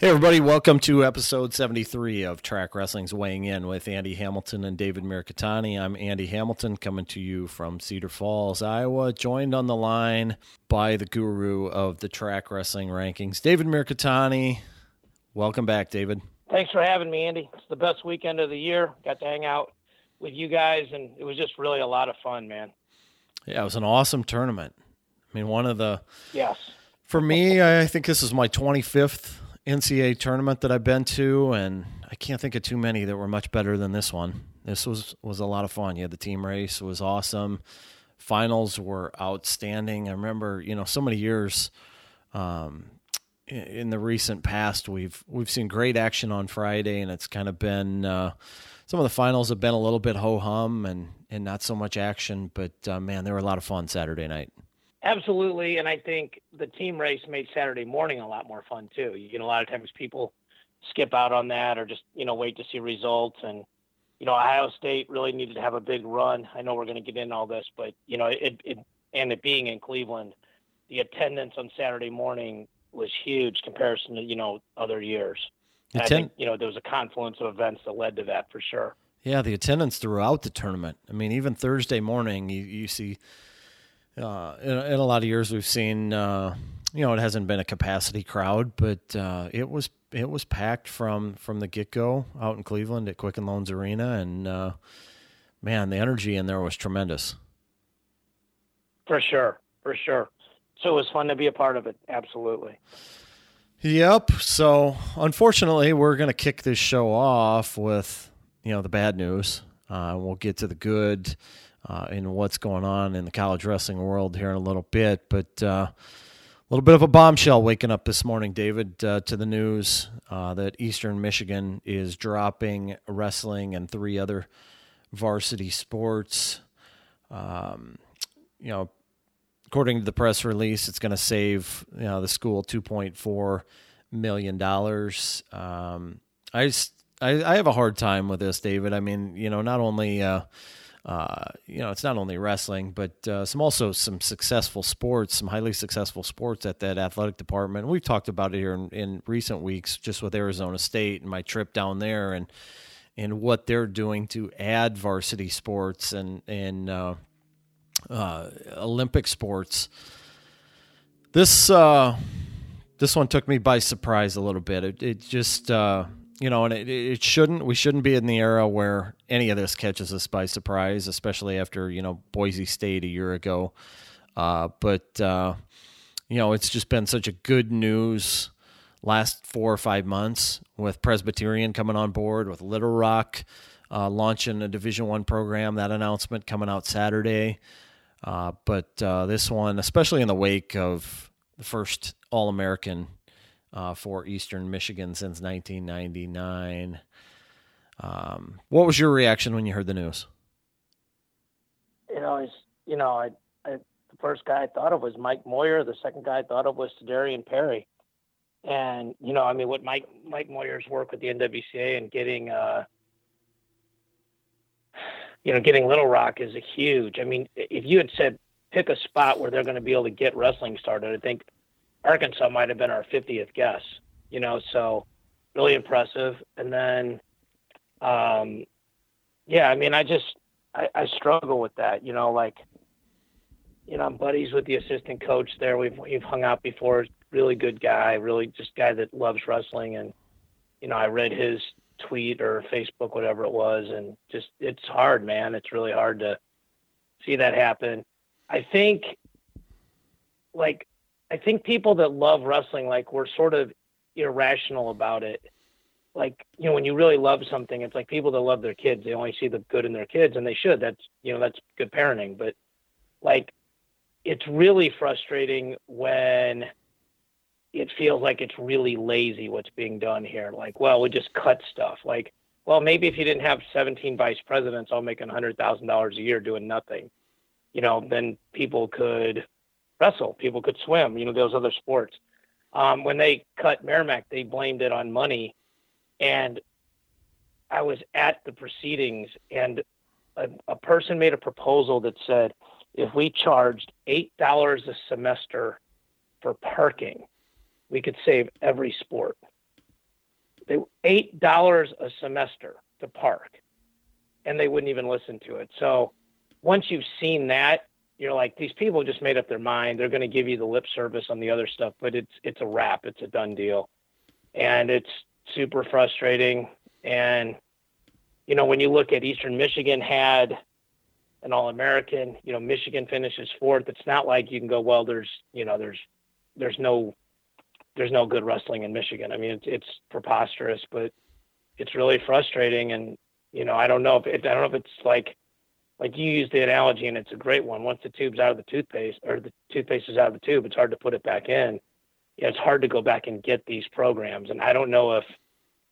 Hey, everybody, welcome to episode 73 of Track Wrestling's Weighing In with Andy Hamilton and David Mirikitani. I'm Andy Hamilton coming to you from Cedar Falls, Iowa, joined on the line by the guru of the track wrestling rankings, David Mirikitani. Welcome back, David. Thanks for having me, Andy. It's the best weekend of the year. Got to hang out with you guys, and it was just really a lot of fun, man. Yeah, it was an awesome tournament. I mean, one of the. Yes. For me, I think this is my 25th NCAA tournament that I've been to, and I can't think of too many that were much better than this one. This was was a lot of fun. You had the team race; was awesome. Finals were outstanding. I remember, you know, so many years um, in the recent past, we've we've seen great action on Friday, and it's kind of been uh, some of the finals have been a little bit ho hum and and not so much action. But uh, man, they were a lot of fun Saturday night. Absolutely, and I think the team race made Saturday morning a lot more fun too. You know, a lot of times people skip out on that or just you know wait to see results. And you know, Ohio State really needed to have a big run. I know we're going to get into all this, but you know, it, it and it being in Cleveland, the attendance on Saturday morning was huge comparison to you know other years. Atten- I think you know there was a confluence of events that led to that for sure. Yeah, the attendance throughout the tournament. I mean, even Thursday morning, you, you see uh, in, in, a lot of years we've seen uh, you know it hasn't been a capacity crowd, but uh, it was it was packed from from the get go out in Cleveland at Quicken Loans Arena, and uh, man, the energy in there was tremendous. For sure, for sure. So it was fun to be a part of it. Absolutely. Yep. So unfortunately, we're going to kick this show off with you know the bad news. Uh, we'll get to the good uh, in what's going on in the college wrestling world here in a little bit. But uh, a little bit of a bombshell waking up this morning, David, uh, to the news uh, that Eastern Michigan is dropping wrestling and three other varsity sports. Um, you know, according to the press release, it's going to save you know the school two point four million dollars. Um, I, I I have a hard time with this, David. I mean, you know, not only uh, uh, you know, it's not only wrestling, but uh, some also some successful sports, some highly successful sports at that athletic department. We've talked about it here in, in recent weeks, just with Arizona State and my trip down there, and and what they're doing to add varsity sports and and uh, uh Olympic sports. This uh, this one took me by surprise a little bit. It, it just uh, you know, and it, it shouldn't. We shouldn't be in the era where any of this catches us by surprise, especially after you know Boise State a year ago. Uh, but uh, you know, it's just been such a good news last four or five months with Presbyterian coming on board, with Little Rock uh, launching a Division One program. That announcement coming out Saturday. Uh, but uh, this one, especially in the wake of the first All American uh, for Eastern Michigan since 1999. Um, what was your reaction when you heard the news? You know, it's, you know, I, I, the first guy I thought of was Mike Moyer. The second guy I thought of was Darian Perry. And you know, I mean, what Mike Mike Moyer's work with the NWCA and getting, uh, you know, getting Little Rock is a huge. I mean, if you had said pick a spot where they're going to be able to get wrestling started, I think Arkansas might have been our 50th guess, you know, so really impressive. And then, um, yeah, I mean, I just, I, I struggle with that, you know, like, you know, I'm buddies with the assistant coach there. We've, we've hung out before. Really good guy, really just guy that loves wrestling. And, you know, I read his tweet or Facebook, whatever it was. And just, it's hard, man. It's really hard to see that happen. I think like I think people that love wrestling, like we're sort of irrational about it. Like, you know, when you really love something, it's like people that love their kids, they only see the good in their kids and they should. That's, you know, that's good parenting. But like, it's really frustrating when it feels like it's really lazy what's being done here. Like, well, we just cut stuff. Like, well, maybe if you didn't have 17 vice presidents all making $100,000 a year doing nothing, you know, then people could wrestle. People could swim. You know, those other sports. Um, when they cut Merrimack, they blamed it on money, and I was at the proceedings, and a, a person made a proposal that said if we charged eight dollars a semester for parking, we could save every sport. They eight dollars a semester to park, and they wouldn't even listen to it. So once you've seen that, you're like, these people just made up their mind. They're going to give you the lip service on the other stuff, but it's it's a wrap. It's a done deal, and it's super frustrating. And you know, when you look at Eastern Michigan had an All-American, you know, Michigan finishes fourth. It's not like you can go, well, there's you know, there's there's no there's no good wrestling in Michigan. I mean, it's it's preposterous, but it's really frustrating. And you know, I don't know if it, I don't know if it's like like you used the analogy, and it's a great one. Once the tube's out of the toothpaste, or the toothpaste is out of the tube, it's hard to put it back in. Yeah, it's hard to go back and get these programs. And I don't know if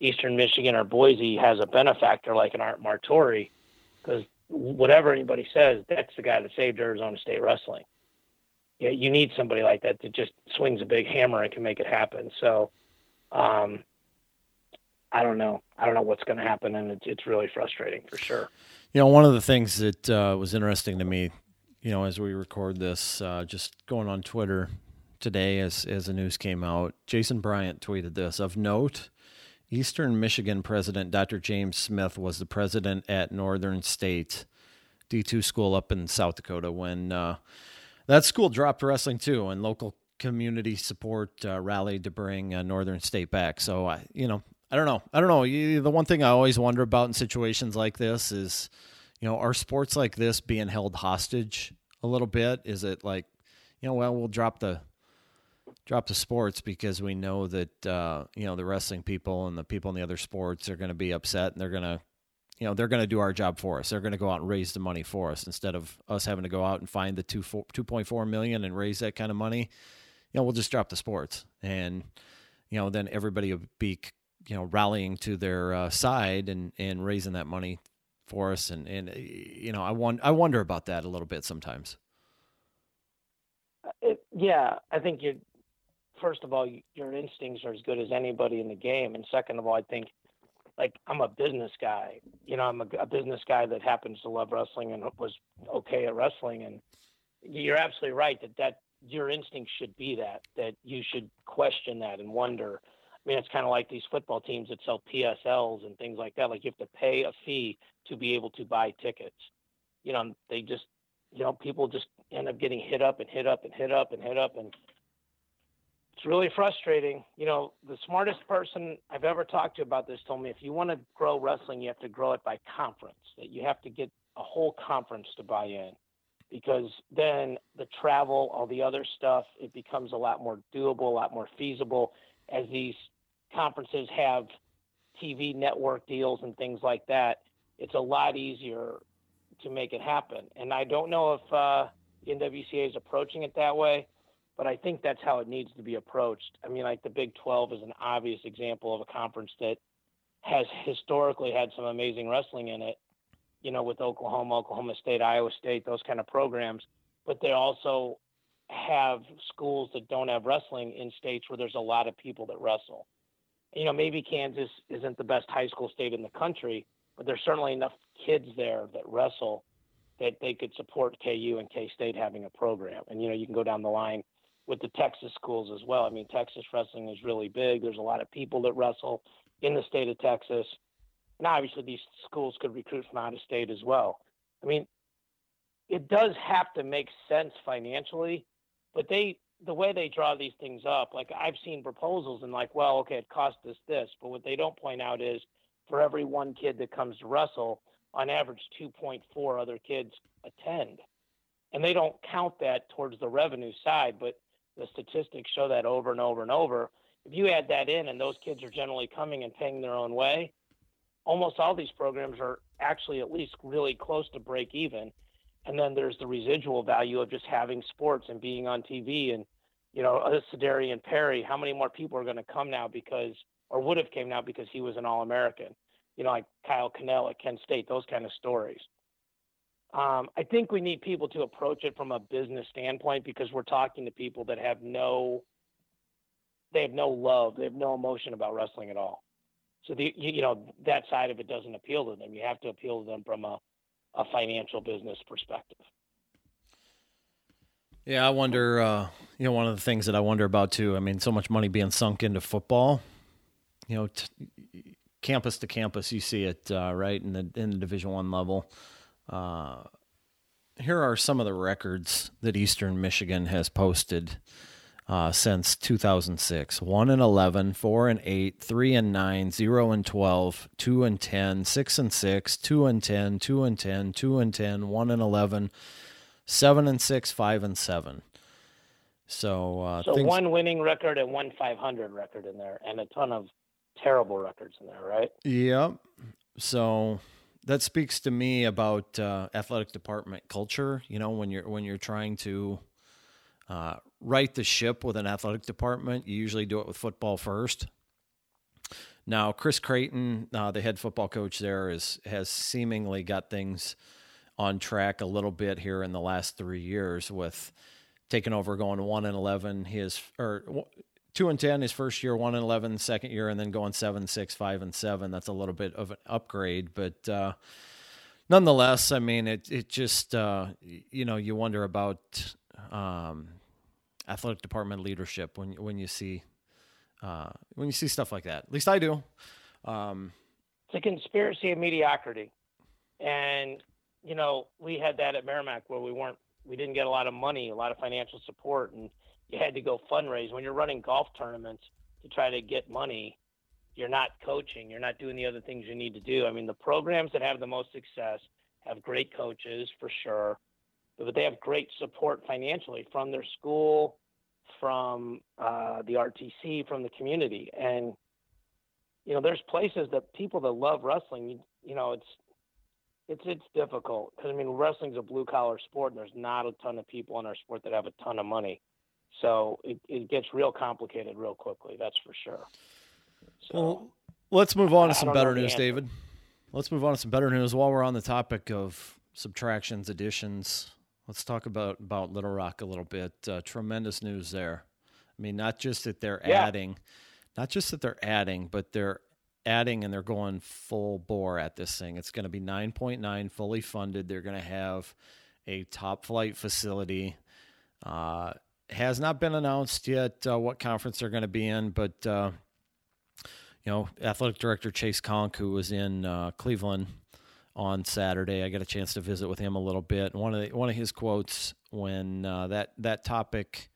Eastern Michigan or Boise has a benefactor like an Art Martori, because whatever anybody says, that's the guy that saved Arizona State wrestling you, you need somebody like that that just swings a big hammer and can make it happen. So, um, I don't know. I don't know what's going to happen, and it's it's really frustrating for sure. You know, one of the things that uh, was interesting to me, you know, as we record this, uh, just going on Twitter today as as the news came out, Jason Bryant tweeted this of note. Eastern Michigan President Dr. James Smith was the president at Northern State D2 school up in South Dakota when uh, that school dropped wrestling too, and local community support uh, rallied to bring uh, Northern State back. So I, you know, I don't know. I don't know. The one thing I always wonder about in situations like this is, you know, are sports like this being held hostage a little bit? Is it like, you know, well, we'll drop the drop the sports because we know that uh, you know the wrestling people and the people in the other sports are going to be upset and they're going to you know they're going to do our job for us. They're going to go out and raise the money for us instead of us having to go out and find the two point four million and raise that kind of money. You know, we'll just drop the sports, and you know then everybody will be you know rallying to their uh, side and and raising that money for us. And and you know I want I wonder about that a little bit sometimes. Uh, it, yeah, I think you. First of all, your instincts are as good as anybody in the game, and second of all, I think like I'm a business guy. You know, I'm a, a, business guy that happens to love wrestling and was okay at wrestling. And you're absolutely right that that your instinct should be that that you should question that and wonder. I mean, it's kind of like these football teams that sell PSLs and things like that. Like you have to pay a fee to be able to buy tickets. You know, they just, you know, people just end up getting hit up and hit up and hit up and hit up and it's really frustrating. You know, the smartest person I've ever talked to about this told me if you want to grow wrestling, you have to grow it by conference. That you have to get a whole conference to buy in, because then the travel, all the other stuff, it becomes a lot more doable, a lot more feasible as these conferences have TV network deals and things like that. It's a lot easier to make it happen. And I don't know if uh, the NWCA is approaching it that way but I think that's how it needs to be approached. I mean, like the Big 12 is an obvious example of a conference that has historically had some amazing wrestling in it, you know, with Oklahoma, Oklahoma State, Iowa State, those kind of programs. But they also have schools that don't have wrestling in states where there's a lot of people that wrestle. You know, maybe Kansas isn't the best high school state in the country, but there's certainly enough kids there that wrestle that they could support KU and K State having a program. And, you know, you can go down the line with the Texas schools as well. I mean, Texas wrestling is really big. There's a lot of people that wrestle in the state of Texas. And obviously, these schools could recruit from out of state as well. I mean, it does have to make sense financially, but they, the way they draw these things up, like I've seen proposals and like, well, okay, it costs us this, but what they don't point out is for every one kid that comes to wrestle, on average, 2.4 other kids attend. And they don't count that towards the revenue side, but the statistics show that over and over and over. If you add that in and those kids are generally coming and paying their own way, almost all these programs are actually at least really close to break even. And then there's the residual value of just having sports and being on TV and, you know, uh, Sa'Derian Perry, how many more people are going to come now because, or would have came now because he was an All-American, you know, like Kyle Conel at Kent State, those kind of stories. Um, I think we need people to approach it from a business standpoint because we're talking to people that have no, they have no love, they have no emotion about wrestling at all. So the you, you know that side of it doesn't appeal to them. You have to appeal to them from a, a financial business perspective. Yeah, I wonder. Uh, you know, one of the things that I wonder about too. I mean, so much money being sunk into football. You know, t- campus to campus, you see it uh, right in the in the Division One level. Uh, here are some of the records that Eastern Michigan has posted uh, since 2006 1 and 11, 4 and 8, 3 and 9, 0 and 12, 2 and 10, 6 and 6, 2 and 10, 2 and 10, 2 and 10, 1 and 11, 7 and 6, 5 and 7. So, uh, so things- one winning record and one 500 record in there, and a ton of terrible records in there, right? Yep. So that speaks to me about uh, athletic department culture. You know, when you're when you're trying to uh, right the ship with an athletic department, you usually do it with football first. Now, Chris Creighton, uh, the head football coach there, is has seemingly got things on track a little bit here in the last three years with taking over, going one and eleven. His or two and ten his first year, one and 11 second year, and then going seven, six, five, and seven. That's a little bit of an upgrade, but uh, nonetheless, I mean, it it just uh, you know you wonder about um, athletic department leadership when when you see uh, when you see stuff like that. At least I do. Um, It's a conspiracy of mediocrity, and you know we had that at Merrimack where we weren't, we didn't get a lot of money, a lot of financial support, and you had to go fundraise when you're running golf tournaments to try to get money. You're not coaching. You're not doing the other things you need to do. I mean, the programs that have the most success have great coaches for sure, but they have great support financially from their school, from uh, the RTC, from the community, and you know, there's places that people that love wrestling, you, you know, it's it's it's difficult because I mean, wrestling's a blue collar sport, and there's not a ton of people in our sport that have a ton of money, so it, it gets real complicated real quickly. That's for sure. So Well, let's move on to some better news. David. Let's move on to some better news. While we're on the topic of subtractions, additions, let's talk about about Little Rock a little bit. Uh, tremendous news there. I mean, not just that they're Yeah. adding, not just that they're adding, but they're adding and they're going full bore at this thing. It's going to be 9.9 fully funded. They're going to have a top flight facility. Uh, has not been announced yet uh, what conference they're going to be in, but uh, you know, athletic director Chasse Conque, who was in uh, Cleveland on Saturday, I got a chance to visit with him a little bit. And one of the, one of his quotes when uh, that that topic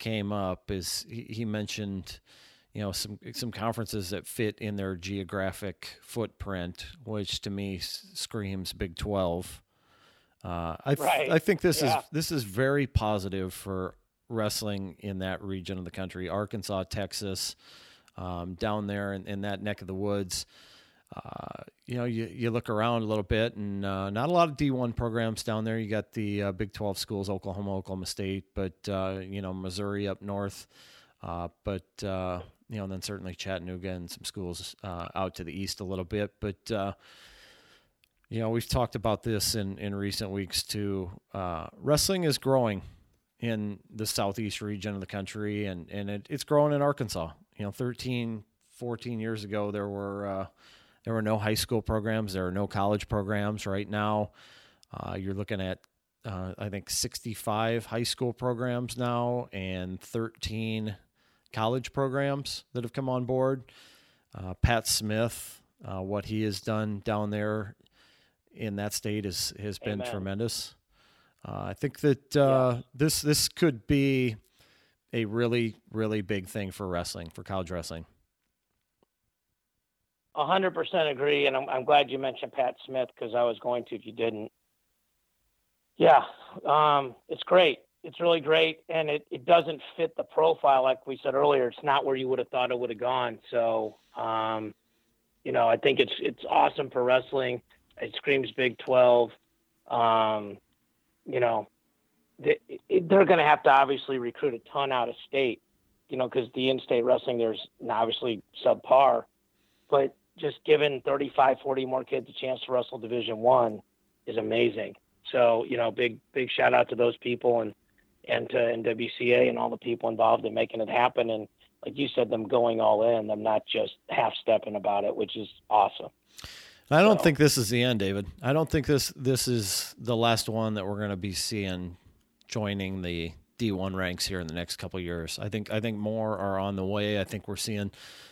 came up is he, he mentioned, you know, some some conferences that fit in their geographic footprint, which to me screams Big Twelve. Uh, I th- Right. I think this Yeah. is this is very positive for wrestling in that region of the country, Arkansas, Texas, um, down there in, in that neck of the woods. Uh, you know, you, you look around a little bit, and uh, not a lot of D1 programs down there. You got the uh, Big 12 schools, Oklahoma, Oklahoma State, but uh, you know, Missouri up north. Uh, but uh, you know, and then certainly Chattanooga and some schools out to the east a little bit. But you know, we've talked about this in in recent weeks too. Wrestling is growing in the southeast region of the country, and and it, it's growing in Arkansas. You know, 13, 14 years ago, there were there were no high school programs, there are no college programs. Right now, uh, you're looking at uh, I think 65 high school programs now and 13 college programs that have come on board. Uh, Pat Smith, uh, what he has done down there in that state is has been Amen. tremendous. Uh, I think that uh, this this could be a really really big thing for wrestling for college wrestling. A hundred percent agree, and I'm, I'm glad you mentioned Pat Smith because I was going to if you didn't. Yeah, um, it's great. It's really great, and it, it doesn't fit the profile like we said earlier. It's not where you would have thought it would have gone. So, um, you know, I think it's it's awesome for wrestling. It screams Big Twelve. Um, you know, they, they're going to have to obviously recruit a ton out of state. You know, because the in-state wrestling there's obviously subpar but just giving 35 40 more kids a chance to wrestle division one is amazing. So you know big big shout out to those people and and to nwca and all the people involved in making it happen. And like you said them going all in them not just half stepping about it which is awesome. I don't So- think this is the end, David. I don't think this this is the last one that we're going to be seeing joining the D1 ranks here in the next couple years. I think I think more are on the way. I think we're seeing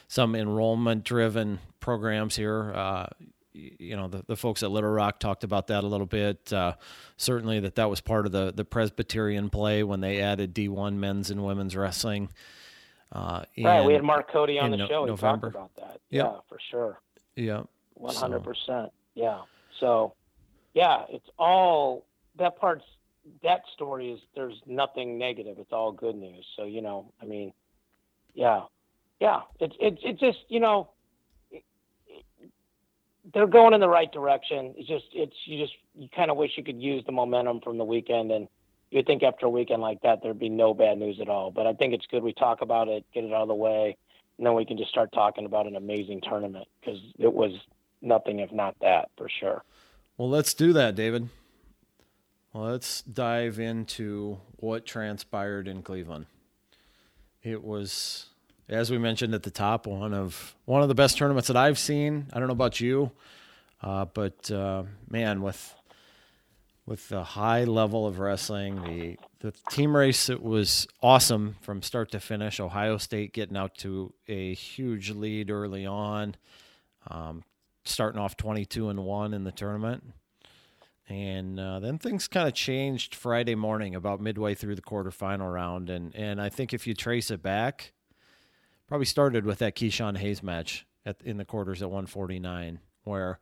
some enrollment driven programs here. Uh, you know, the, the folks at Little Rock talked about that a little bit. Uh, certainly, that that was part of the the Presbyterian play when they added D1 men's and women's wrestling. Uh, right, we had Mark Cody on the no, show. He November. talked about that. Yeah, for sure. Yeah, one hundred percent. Yeah. So, yeah, it's all that part's that story is there's nothing negative. It's all good news. So you know, I mean, yeah, yeah. It's it's it's just you know, it, it, they're going in the right direction. It's just it's you just you kind of wish you could use the momentum from the weekend, and you'd think after a weekend like that there'd be no bad news at all. But I think it's good we talk about it, get it out of the way, and then we can just start talking about an amazing tournament because it was nothing if not that for sure. Well, let's do that, David. Let's dive into what transpired in Cleveland. It was, as we mentioned at the top, one of one of the best tournaments that I've seen. I don't know about you, uh, but uh, man, with with the high level of wrestling, the the team race it was awesome from start to finish. Ohio State getting out to a huge lead early on, um, starting off twenty two and one in the tournament. And uh, then things kind of changed Friday morning, about midway through the quarterfinal round, and and I think if you trace it back, probably started with that Ke-Shawn Hayes match at in the quarters at 149, where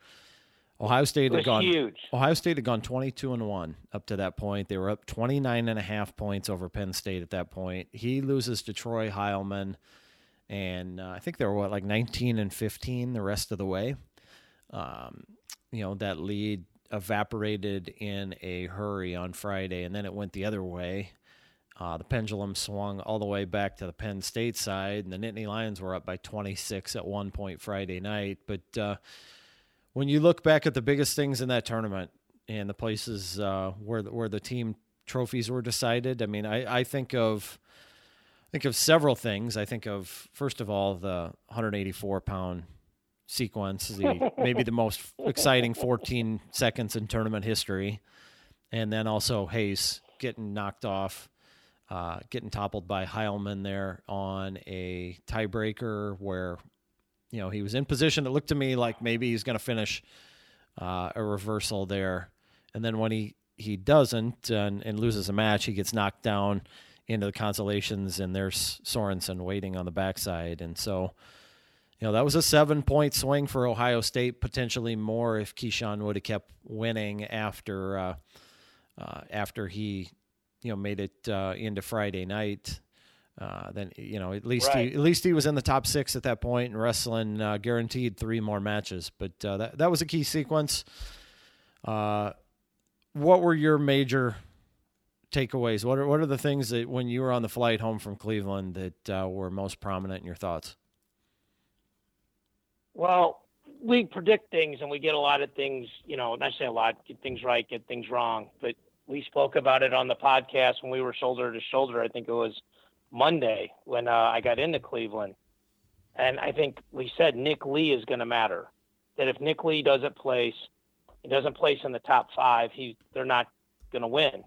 Ohio State had gone huge. Ohio State had gone 22 and 1 up to that point. They were up 29 and a half points over Penn State at that point. He loses to Troy Heilman and uh, I think they were what like 19 and 15 the rest of the way. Um, you know, that lead evaporated in a hurry on Friday, and then it went the other way. Uh, the pendulum swung all the way back to the Penn State side, and the Nittany Lions were up by 26 at one point Friday night. But uh, when you look back at the biggest things in that tournament and the places uh, where the, where the team trophies were decided, I mean, I, I think of think of several things. I think of first of all the 184 pound sequence, the maybe the most exciting 14 seconds in tournament history, and then also Hayes getting knocked off, uh, getting toppled by Heilman there on a tiebreaker where you know he was in position. It looked to me like maybe he's going to finish uh, a reversal there, and then when he he doesn't and, and loses a match, he gets knocked down into the consolations, and there's Sorensen waiting on the backside, and so you know, that was a seven point swing for Ohio State, potentially more if Ke-Shawn would have kept winning after uh, uh, after he, you know, made it uh, into Friday night. Uh, then you know at least right. he at least he was in the top six at that point and wrestling uh, guaranteed three more matches. But uh, that that was a key sequence. what were your major takeaways? What are what are the things that when you were on the flight home from Cleveland that were most prominent in your thoughts? Well, we predict things and we get a lot of things, you know, not say a lot, get things right, get things wrong. But we spoke about it on the podcast when we were shoulder to shoulder. I think it was Monday when uh, I got into Cleveland. And I think we said Nick Lee is going to matter. That if Nick Lee doesn't place, he doesn't place in the top five, he they're not going to win.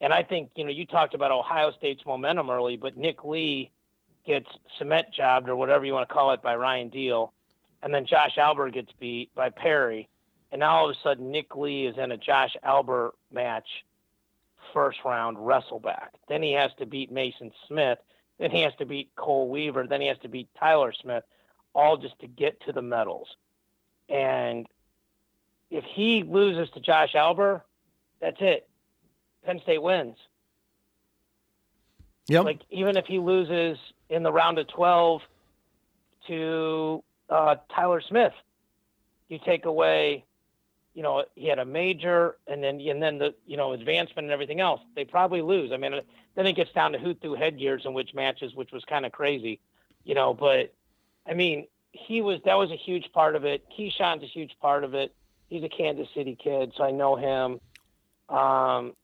And I think you know you talked about Ohio State's momentum early, but Nick Lee gets cement jobbed or whatever you want to call it by Ryan Deal and then Josh Alber gets beat by Perry, and now all of a sudden Nick Lee is in a Josh Alber match, first round wrestle back. Then he has to beat Mason Smith. Then he has to beat Cole Weaver. Then he has to beat Tyler Smith, all just to get to the medals. And if he loses to Josh Alber, that's it. Penn State wins. Yep. Like even if he loses in the round of twelve to uh, Tyler Smith. You take away, you know, he had a major, and then and then the you know advancement and everything else. They probably lose. I mean, then it gets down to who threw headgears in which matches, which was kind of crazy, you know. But I mean, he was that was a huge part of it. Ke-Shawn's a huge part of it. He's a Kansas City kid, so I know him. Um,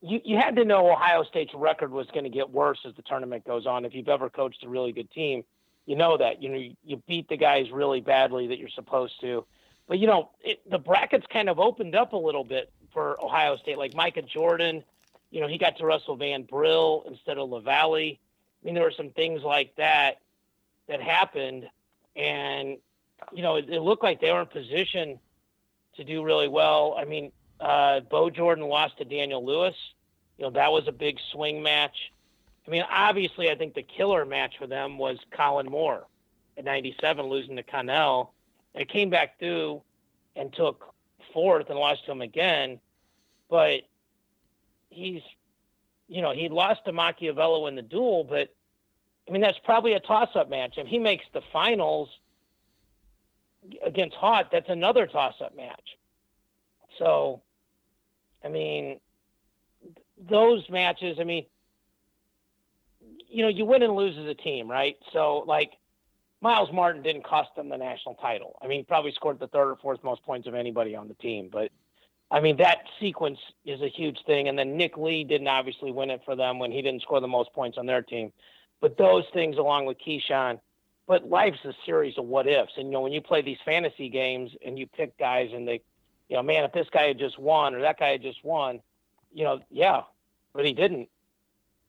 you, you had to know Ohio State's record was going to get worse as the tournament goes on. If you've ever coached a really good team, you know that. You know, you beat the guys really badly that you're supposed to. But, you know, it, the brackets kind of opened up a little bit for Ohio State. Like Micah Jordan you know, he got to Russell Van Brill instead of Lavallee. I mean, there were some things like that that happened, and you know, it, it looked like they were in position to do really well. I mean, uh, Bo Jordan lost to Daniel Lewis. You know, that was a big swing match. I mean, obviously, I think the killer match for them was Kollin Moore at 97 losing to Conel. It came back through and took fourth and lost to him again. But he's, you know, he lost to Macchiavello in the duel, but I mean, that's probably a toss up match. If he makes the finals against Haught, that's another toss up match. So, I mean, those matches, I mean, you know, you win and lose as a team, right? So, like, Myles Martin didn't cost them the national title. I mean, he probably scored the third or fourth most points of anybody on the team, but I mean, that sequence is a huge thing. And then Nick Lee didn't obviously win it for them when he didn't score the most points on their team. But those things, along with Ke-Shawn, but life's a series of what ifs. And, you know, when you play these fantasy games and you pick guys and they, you know, man, if this guy had just won or that guy had just won, you know, yeah, but he didn't.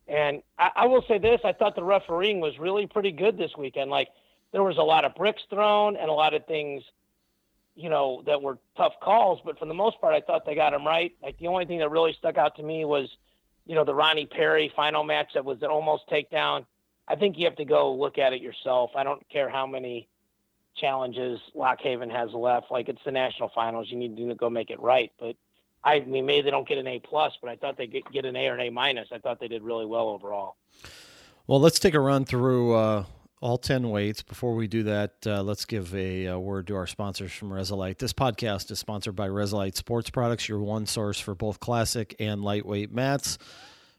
And I, I will say this I thought the refereeing was really pretty good this weekend. Like, there was a lot of bricks thrown and a lot of things, you know, that were tough calls. But for the most part, I thought they got them right. Like the only thing that really stuck out to me was, you know, the Ronnie Perry final match that was an almost takedown. I think you have to go look at it yourself. I don't care how many challenges Lock Haven has left. Like it's the national finals, you need to go make it right. But I mean, maybe they don't get an A plus, but I thought they get, get an A or an A minus. I thought they did really well overall. Well, let's take a run through uh, all 10 weights. Before we do that, uh, let's give a, a, word to our sponsors from Resilite. This podcast is sponsored by Resilite Sports Products, your one source for both classic and lightweight mats.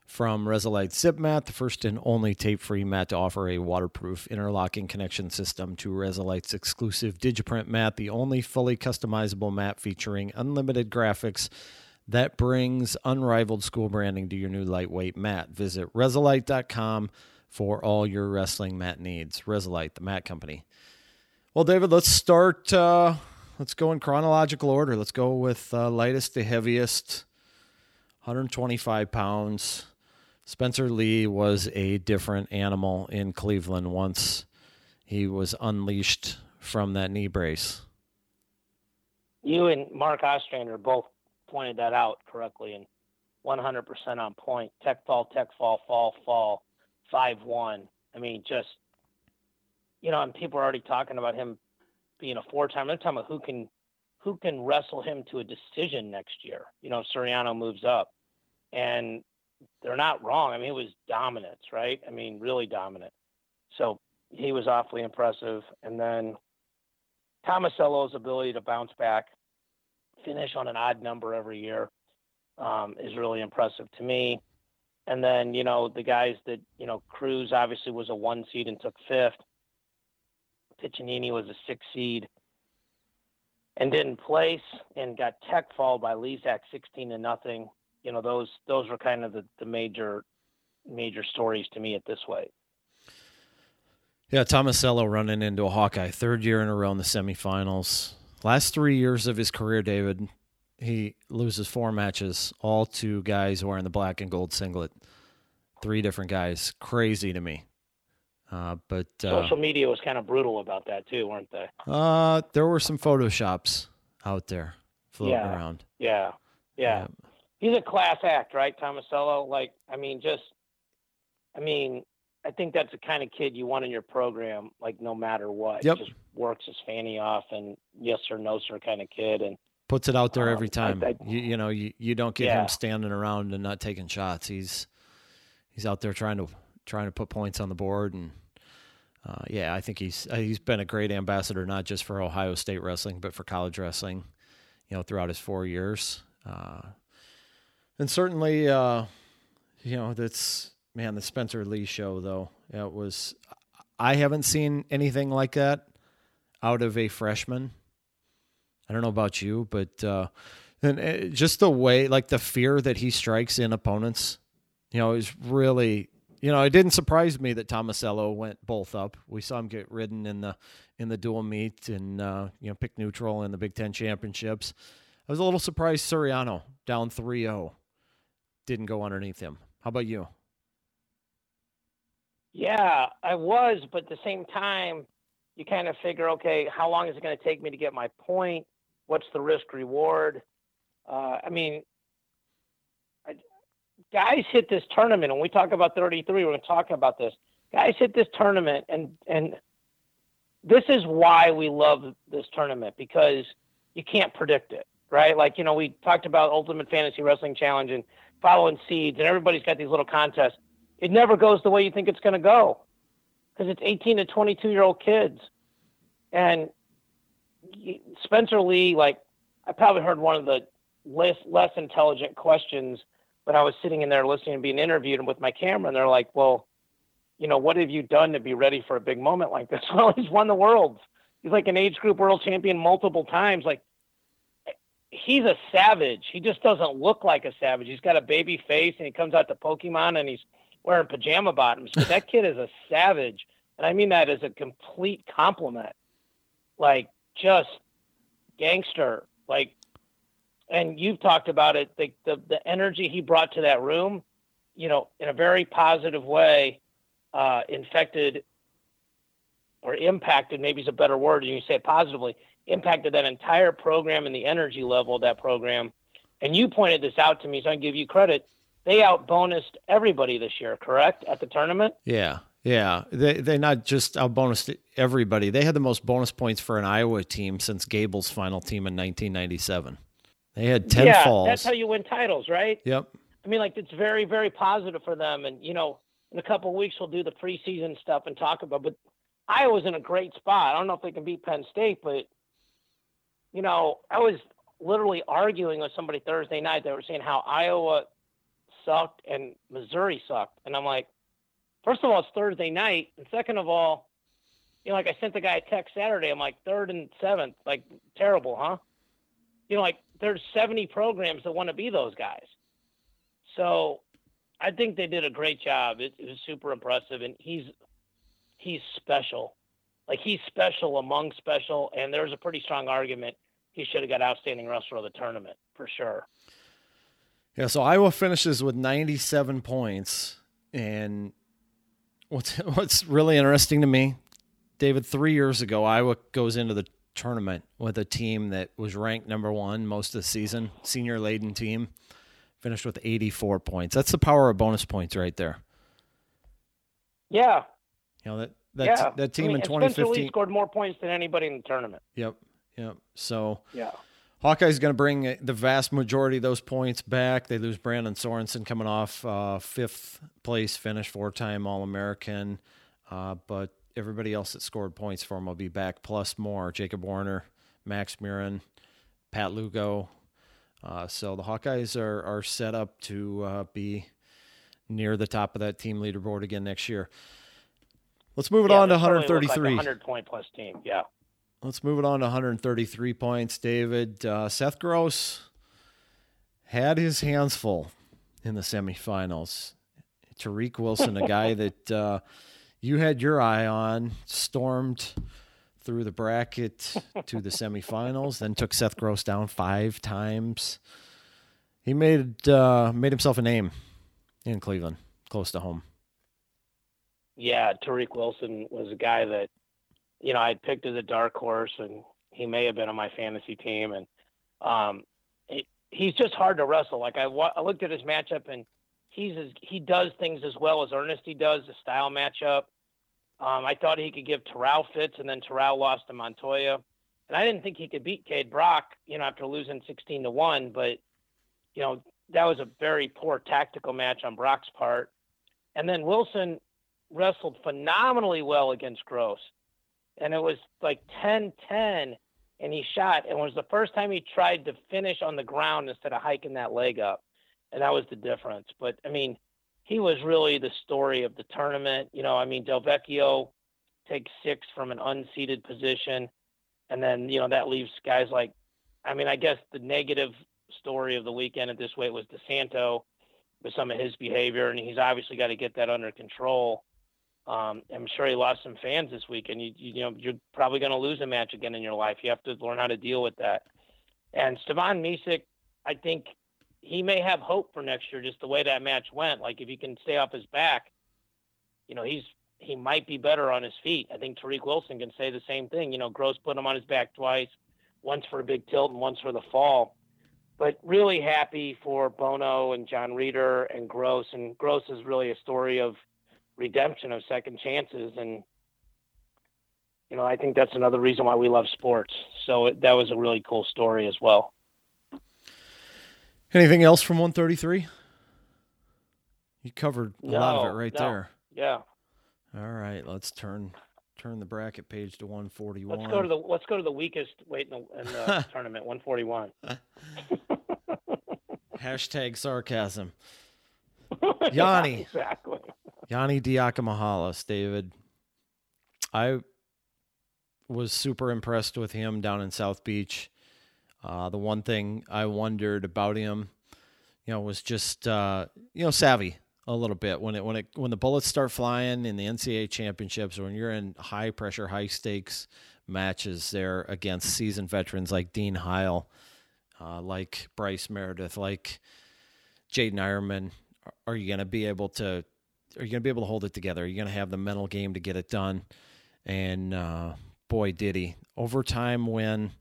From Resilite Zip Mat, the first and only tape free mat to offer a waterproof interlocking connection system, to Resilite's exclusive Digiprint mat, the only fully customizable mat featuring unlimited graphics that brings unrivaled school branding to your new lightweight mat. Visit Resilite.com for all your wrestling mat needs. Resolite, the mat company. Well, David, let's start. Uh, let's go in chronological order. Let's go with uh, lightest to heaviest, 125 pounds. Spencer Lee was a different animal in Cleveland once he was unleashed from that knee brace. You and Mark Ostrander both pointed that out correctly and 100% on point. Tech fall, tech fall, fall, fall five one. I mean, just you know, and people are already talking about him being a four time. They're talking about who can who can wrestle him to a decision next year. You know, Suriano moves up, and they're not wrong. I mean, it was dominance, right? I mean, really dominant. So he was awfully impressive. And then Tomasello's ability to bounce back, finish on an odd number every year, um, is really impressive to me. And then, you know, the guys that, you know, Cruz obviously was a one seed and took fifth. Piccininni was a six seed and didn't place and got tech fall by Lizak 16 to nothing. You know, those those were kind of the, the major major stories to me at this way. Yeah, Tomasello running into a Hawkeye third year in a row in the semifinals. Last three years of his career, David, he loses four matches, all to guys wearing the black and gold singlet. Three different guys. Crazy to me. Uh, but uh, social media was kind of brutal about that too, weren't they? Uh, there were some photoshops out there floating yeah. around. Yeah. yeah, yeah. He's a class act, right, Tomasello? Like, I mean, just, I mean, I think that's the kind of kid you want in your program. Like, no matter what, yep. just works his fanny off and yes or no sir kind of kid, and puts it out there every um, time. I, I, you, you, know, you, you don't get yeah. him standing around and not taking shots. He's he's out there trying to trying to put points on the board, and uh, yeah, I think he's uh, he's been a great ambassador not just for Ohio State wrestling but for college wrestling. You know, throughout his four years, uh, and certainly, uh, you know, that's man the Spencer Lee show though. It was I haven't seen anything like that out of a freshman I don't know about you, but uh, and uh, just the way, like the fear that he strikes in opponents, you know, is really, you know, it didn't surprise me that Tomasello went both up. We saw him get ridden in the in the dual meet and uh, you know pick neutral in the Big Ten championships. I was a little surprised Suriano down 3-0 didn't go underneath him. How about you? Yeah, I was, but at the same time, you kind of figure, okay, how long is it going to take me to get my point? What's the risk reward? Uh, I mean, I, guys hit this tournament, and we talk about 33. We're going to talk about this. Guys hit this tournament, and and this is why we love this tournament because you can't predict it, right? Like you know, we talked about Ultimate Fantasy Wrestling Challenge and following seeds, and everybody's got these little contests it never goes the way you think it's going to go because it's 18 to 22 year old kids. And Spencer Lee, like, I probably heard one of the less, less intelligent questions when I was sitting in there listening and being interviewed and with my camera. And they're like, well, you know, what have you done to be ready for a big moment like this? Well, he's won the world. He's like an age group world champion multiple times. Like, he's a savage. He just doesn't look like a savage. He's got a baby face and he comes out to Pokemon and he's wearing pajama bottoms. But that kid is a savage, and I mean that as a complete compliment. Like just gangster. Like, and you've talked about it. The, the the energy he brought to that room, you know, in a very positive way, uh, infected or impacted. Maybe is a better word. And you say it positively. Impacted that entire program and the energy level of that program. And you pointed this out to me, so I can give you credit they out bonused everybody this year, correct? At the tournament? Yeah. Yeah. They they not just out bonused everybody. They had the most bonus points for an Iowa team since Gable's final team in 1997. They had 10 yeah, falls. That's how you win titles, right? Yep. I mean, like, it's very, very positive for them. And, you know, in a couple of weeks, we'll do the preseason stuff and talk about But Iowa's in a great spot. I don't know if they can beat Penn State, but, you know, I was literally arguing with somebody Thursday night. They were saying how Iowa sucked and Missouri sucked. And I'm like, first of all, it's Thursday night. And second of all, you know, like I sent the guy a text Saturday. I'm like, third and seventh, like terrible, huh? You know, like there's 70 programs that want to be those guys. So I think they did a great job. It, it was super impressive. And he's, he's special. Like he's special among special. And there's a pretty strong argument he should have got outstanding wrestler of the tournament for sure. Yeah, so Iowa finishes with 97 points. And what's what's really interesting to me, David, three years ago, Iowa goes into the tournament with a team that was ranked number one most of the season, senior laden team, finished with 84 points. That's the power of bonus points right there. Yeah. You know, that that, yeah. that team I mean, in 2015 scored more points than anybody in the tournament. Yep. Yep. So, yeah. Hawkeye's going to bring the vast majority of those points back. They lose Brandon Sorensen coming off uh, fifth place finish, four time All American. Uh, but everybody else that scored points for him will be back, plus more. Jacob Warner, Max Murin, Pat Lugo. Uh, so the Hawkeyes are, are set up to uh, be near the top of that team leaderboard again next year. Let's move it yeah, on to 133. Like 100 point plus team. Yeah. Let's move it on to 133 points, David. Uh, Seth Gross had his hands full in the semifinals. Tariq Wilson, a guy that uh, you had your eye on, stormed through the bracket to the semifinals, then took Seth Gross down five times. He made uh, made himself a name in Cleveland, close to home. Yeah, Tariq Wilson was a guy that you know, I'd picked as a dark horse, and he may have been on my fantasy team. And um, he's just hard to wrestle. Like I, I looked at his matchup, and he's as, he does things as well as Ernesty does. The style matchup. Um, I thought he could give Terrell fits, and then Terrell lost to Montoya. And I didn't think he could beat Kaid Brock, you know, after losing 16 to 1. But, you know, that was a very poor tactical match on Brock's part. And then Wilson wrestled phenomenally well against Gross and it was like 10 10 and he shot and it was the first time he tried to finish on the ground instead of hiking that leg up and that was the difference. But i mean he was really the story of the tournament you know i mean delvecchio takes six from an unseated position and then you know that leaves guys like i mean i guess the negative story of the weekend at this weight was desanto with some of his behavior and he's obviously got to get that under control um, I'm sure he lost some fans this week, and you, you know you're probably going to lose a match again in your life. You have to learn how to deal with that. And Stevan Micic, I think he may have hope for next year, just the way that match went. Like if he can stay off his back, you know, he's he might be better on his feet. I think Tariq Wilson can say the same thing. You know, Gross put him on his back twice, once for a big tilt and once for the fall. But really happy for Bono and John Reeder and Gross. And Gross is really a story of redemption of second chances. And, you know, I think that's another reason why we love sports. So it, that was a really cool story as well. Anything else from 133? You covered a No, lot of it right no. there. Yeah. All right, let's turn turn the bracket page to 141. Let's go to the let's go to the weakest weight in the, in the tournament, 141. Hashtag sarcasm. Yianni. exactly. Yianni Diakomihalis, David. I was super impressed with him down in South Beach. Uh, the one thing I wondered about him, you know, was just uh, you know savvy a little bit when it when it when the bullets start flying in the NCAA championships when you're in high pressure, high stakes matches there against seasoned veterans like Dean Heil, uh, like Bryce Meredith, like Jaydin Eierman. Are you going to be able to are you going to be able to hold it together? Are you going to have the mental game to get it done? And uh, boy, did he! Overtime when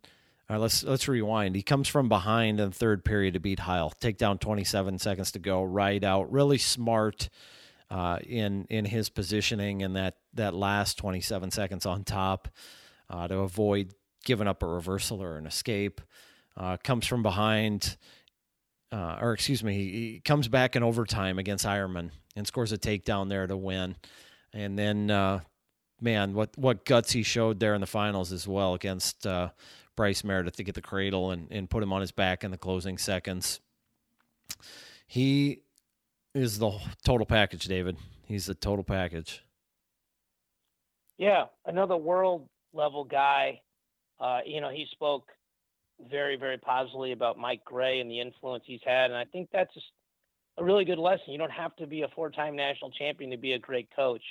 All right, let's let's rewind. He comes from behind in the third period to beat Heil. Take down 27 seconds to go. Right out. Really smart uh, in in his positioning and that that last 27 seconds on top uh, to avoid giving up a reversal or an escape. Uh, comes from behind, uh, or excuse me, he, comes back in overtime against Eierman and scores a takedown there to win. And then, uh, man, what what guts he showed there in the finals as well against uh, Bryce Meredith to get the cradle and, and put him on his back in the closing seconds. He is the total package, David. He's the total package. Yeah, another world level guy. Uh, you know, he spoke very, very positively about Mike Gray and the influence he's had, and I think that's a really good lesson. You don't have to be a four-time national champion to be a great coach,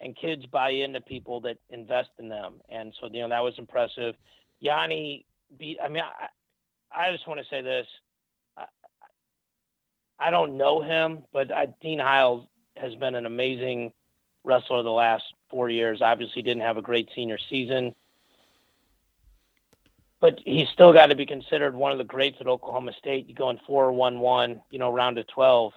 and kids buy into people that invest in them, and so you know that was impressive. Yianni beat. I mean, I, I just want to say this. I, I don't know him, but I, Dean Heil has been an amazing wrestler the last four years. Obviously, didn't have a great senior season, but he's still got to be considered one of the greats at Oklahoma State. You go in four one one, you know, round of twelve,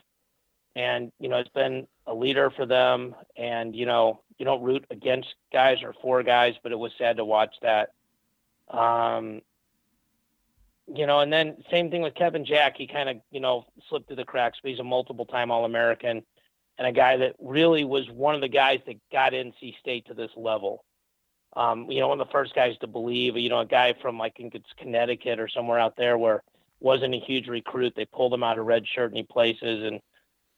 and you know it's been a leader for them. And you know, you don't root against guys or for guys, but it was sad to watch that. Um, you know, and then same thing with Kevin Jack. He kind of, you know, slipped through the cracks, but he's a multiple time All American and a guy that really was one of the guys that got NC State to this level. Um, you know, one of the first guys to believe, you know, a guy from I think it's Connecticut or somewhere out there where wasn't a huge recruit. They pulled him out of red shirt and he places. And,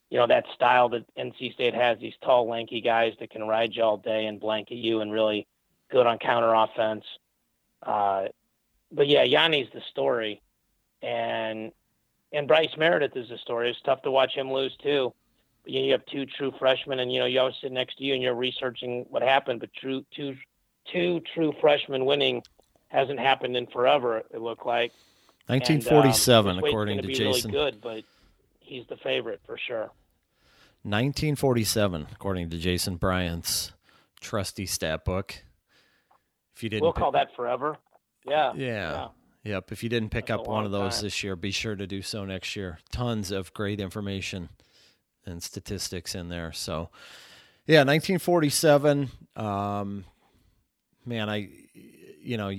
you know, that style that NC State has, these tall, lanky guys that can ride you all day and blanket you and really good on counter offense. Uh, but yeah, Yianni's the story, and and Bryce Meredith is the story. It's tough to watch him lose too. But, you, you have two true freshmen, and you know you always sit next to you and you're researching what happened. But true two two true freshmen winning hasn't happened in forever. It looked like 1947, and, um, according be Jason. Really good, but he's the favorite for sure. 1947, according to Jason Bryant's trusty stat book. If you didn't, We'll pick- call that forever. Yeah. yeah, yep. If you didn't pick That's up one of those time. this year, be sure to do so next year. Tons of great information and statistics in there. So, yeah, 1947. Um, man, I, you know,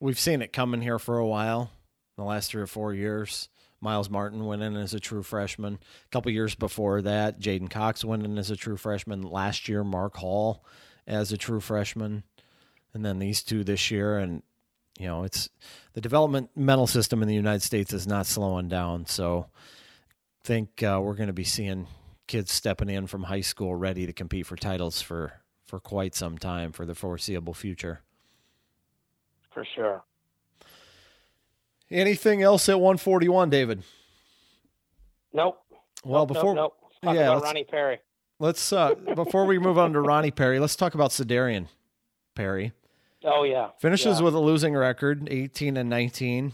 we've seen it coming here for a while. The last three or four years, Myles Martin went in as a true freshman. A couple years before that, J'den Cox went in as a true freshman. Last year, Mark Hall as a true freshman, and then these two this year. And you know, it's the developmental system in the United States is not slowing down. So, I think uh, we're going to be seeing kids stepping in from high school ready to compete for titles for for quite some time for the foreseeable future. For sure. Anything else at 141, David? Nope. Well, nope, before nope, nope. Talk yeah, about Ronnie Perry. let's uh, before we move on to Ronnie Perry, let's talk about Sa'Derian Perry. Oh yeah. Finishes Yeah. with a losing record, 18 and 19.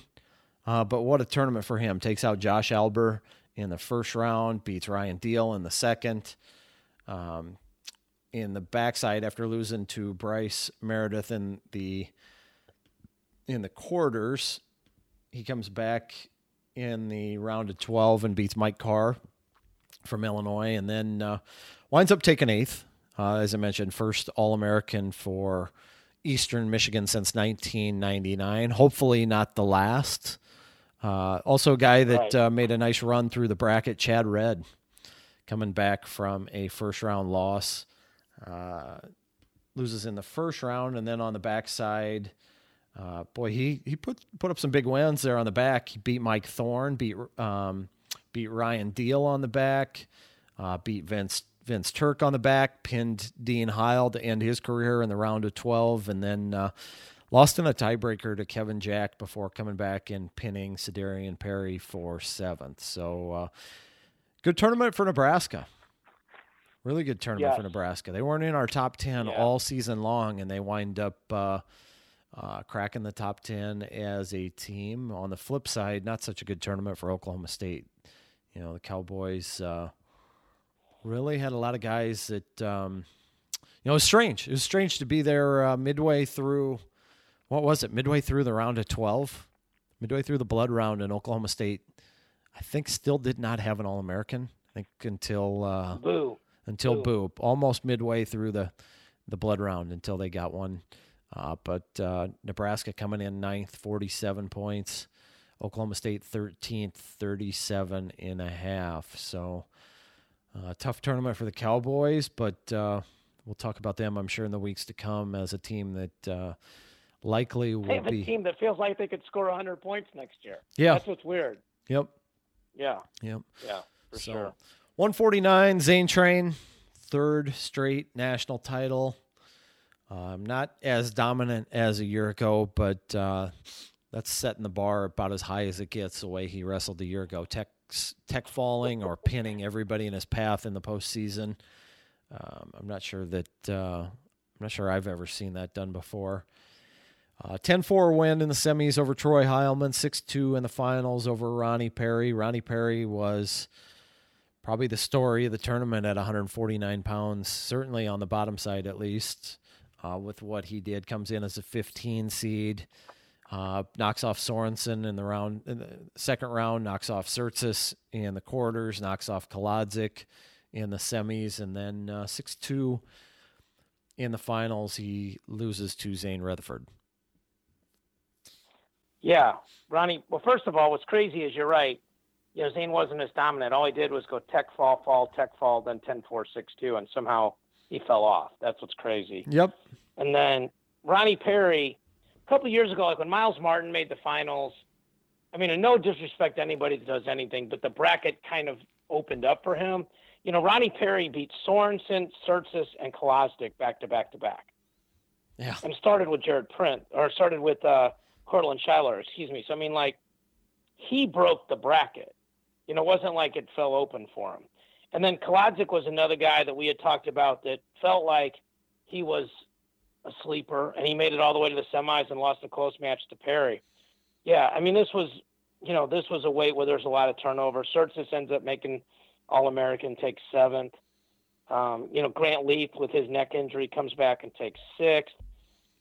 Uh, but what a tournament for him. Takes out Josh Alber in the first round, beats Ryan Deal in the second. Um, in the backside, after losing to Bryce Meredith in the in the quarters, he comes back in the round of 12 and beats Mike Carr from Illinois, and then uh, winds up taking eighth. Uh, as I mentioned, first All American for Eastern Michigan since 1999. Hopefully, not the last. Uh, also, a guy that Right. uh, made a nice run through the bracket, Chad Red, coming back from a first round loss. Uh, loses in the first round, and then on the backside, uh, boy, he he put put up some big wins there on the back. He beat Mike Thorne, beat um, beat Ryan Deal on the back, uh, beat Vince Vince Turk on the back, pinned Dean Heil to end his career in the round of twelve, and then uh, lost in a tiebreaker to Kevin Jack before coming back and pinning Sa'Derian Perry for seventh. So uh, good tournament for Nebraska. Really good tournament for Nebraska. They weren't in our top ten Yeah. all season long, and they wind up. Uh, uh, cracking the top 10 as a team. On the flip side, not such a good tournament for Oklahoma State. You know, the Cowboys uh, really had a lot of guys that, um, you know, it was strange. It was strange to be there uh, midway through, what was it, midway through the round of 12? Midway through the blood round, and Oklahoma State, I think, still did not have an All American. I think until. Uh, Boo. Until Boo. Boop, almost midway through the the blood round until they got one. Uh, but uh, Nebraska coming in ninth, 47 points. Oklahoma State 13th, 37 and a half. So uh, tough tournament for the Cowboys, but uh, we'll talk about them, I'm sure, in the weeks to come as a team that uh, likely They will have a team that feels like they could score 100 points next year. Yeah. That's what's weird. Yep. Yeah. Yep. Yeah. For so, sure. 149, Zain Train, third straight national title. Um, not as dominant as a year ago, but uh, that's setting the bar about as high as it gets the way he wrestled a year ago. Tech, tech falling or pinning everybody in his path in the postseason. Um, I'm not sure that uh, I'm not sure I've ever seen that done before. Uh, 10-4 win in the semis over Troy Heilmann, 6-2 in the finals over Ronnie Perry. Ronnie Perry was probably the story of the tournament at 149 pounds, certainly on the bottom side at least, uh, with what he did. Comes in as a 15 seed, uh, knocks off Sorensen in the round, in the second round, knocks off Surtsis in the quarters, knocks off Kolodzik in the semis, and then uh, 6 2 in the finals. He loses to Zain Retherford. Yeah, Ronnie. Well, first of all, what's crazy is you're right. You know, Zain wasn't as dominant. All he did was go tech fall, fall, tech fall, then 10 4 6 2, and somehow he fell off. That's what's crazy. Yep. And then Ronnie Perry, a couple of years ago, like when Myles Martin made the finals, I mean, no disrespect to anybody that does anything, but the bracket kind of opened up for him. You know, Ronnie Perry beat Sorensen, Surtsis, and Kolodzik back to back to back. Yeah. and started with Jared Print or started with uh, Cortland Schuyler, excuse me. So I mean, like he broke the bracket. You know, it wasn't like it fell open for him. And then Kolodzik was another guy that we had talked about that felt like he was a sleeper, and he made it all the way to the semis and lost a close match to Perry. Yeah, I mean, this was, you know, this was a weight where there's a lot of turnover. Surtsis ends up making All American, takes seventh. Um, you know, Grant Leeth with his neck injury comes back and takes sixth.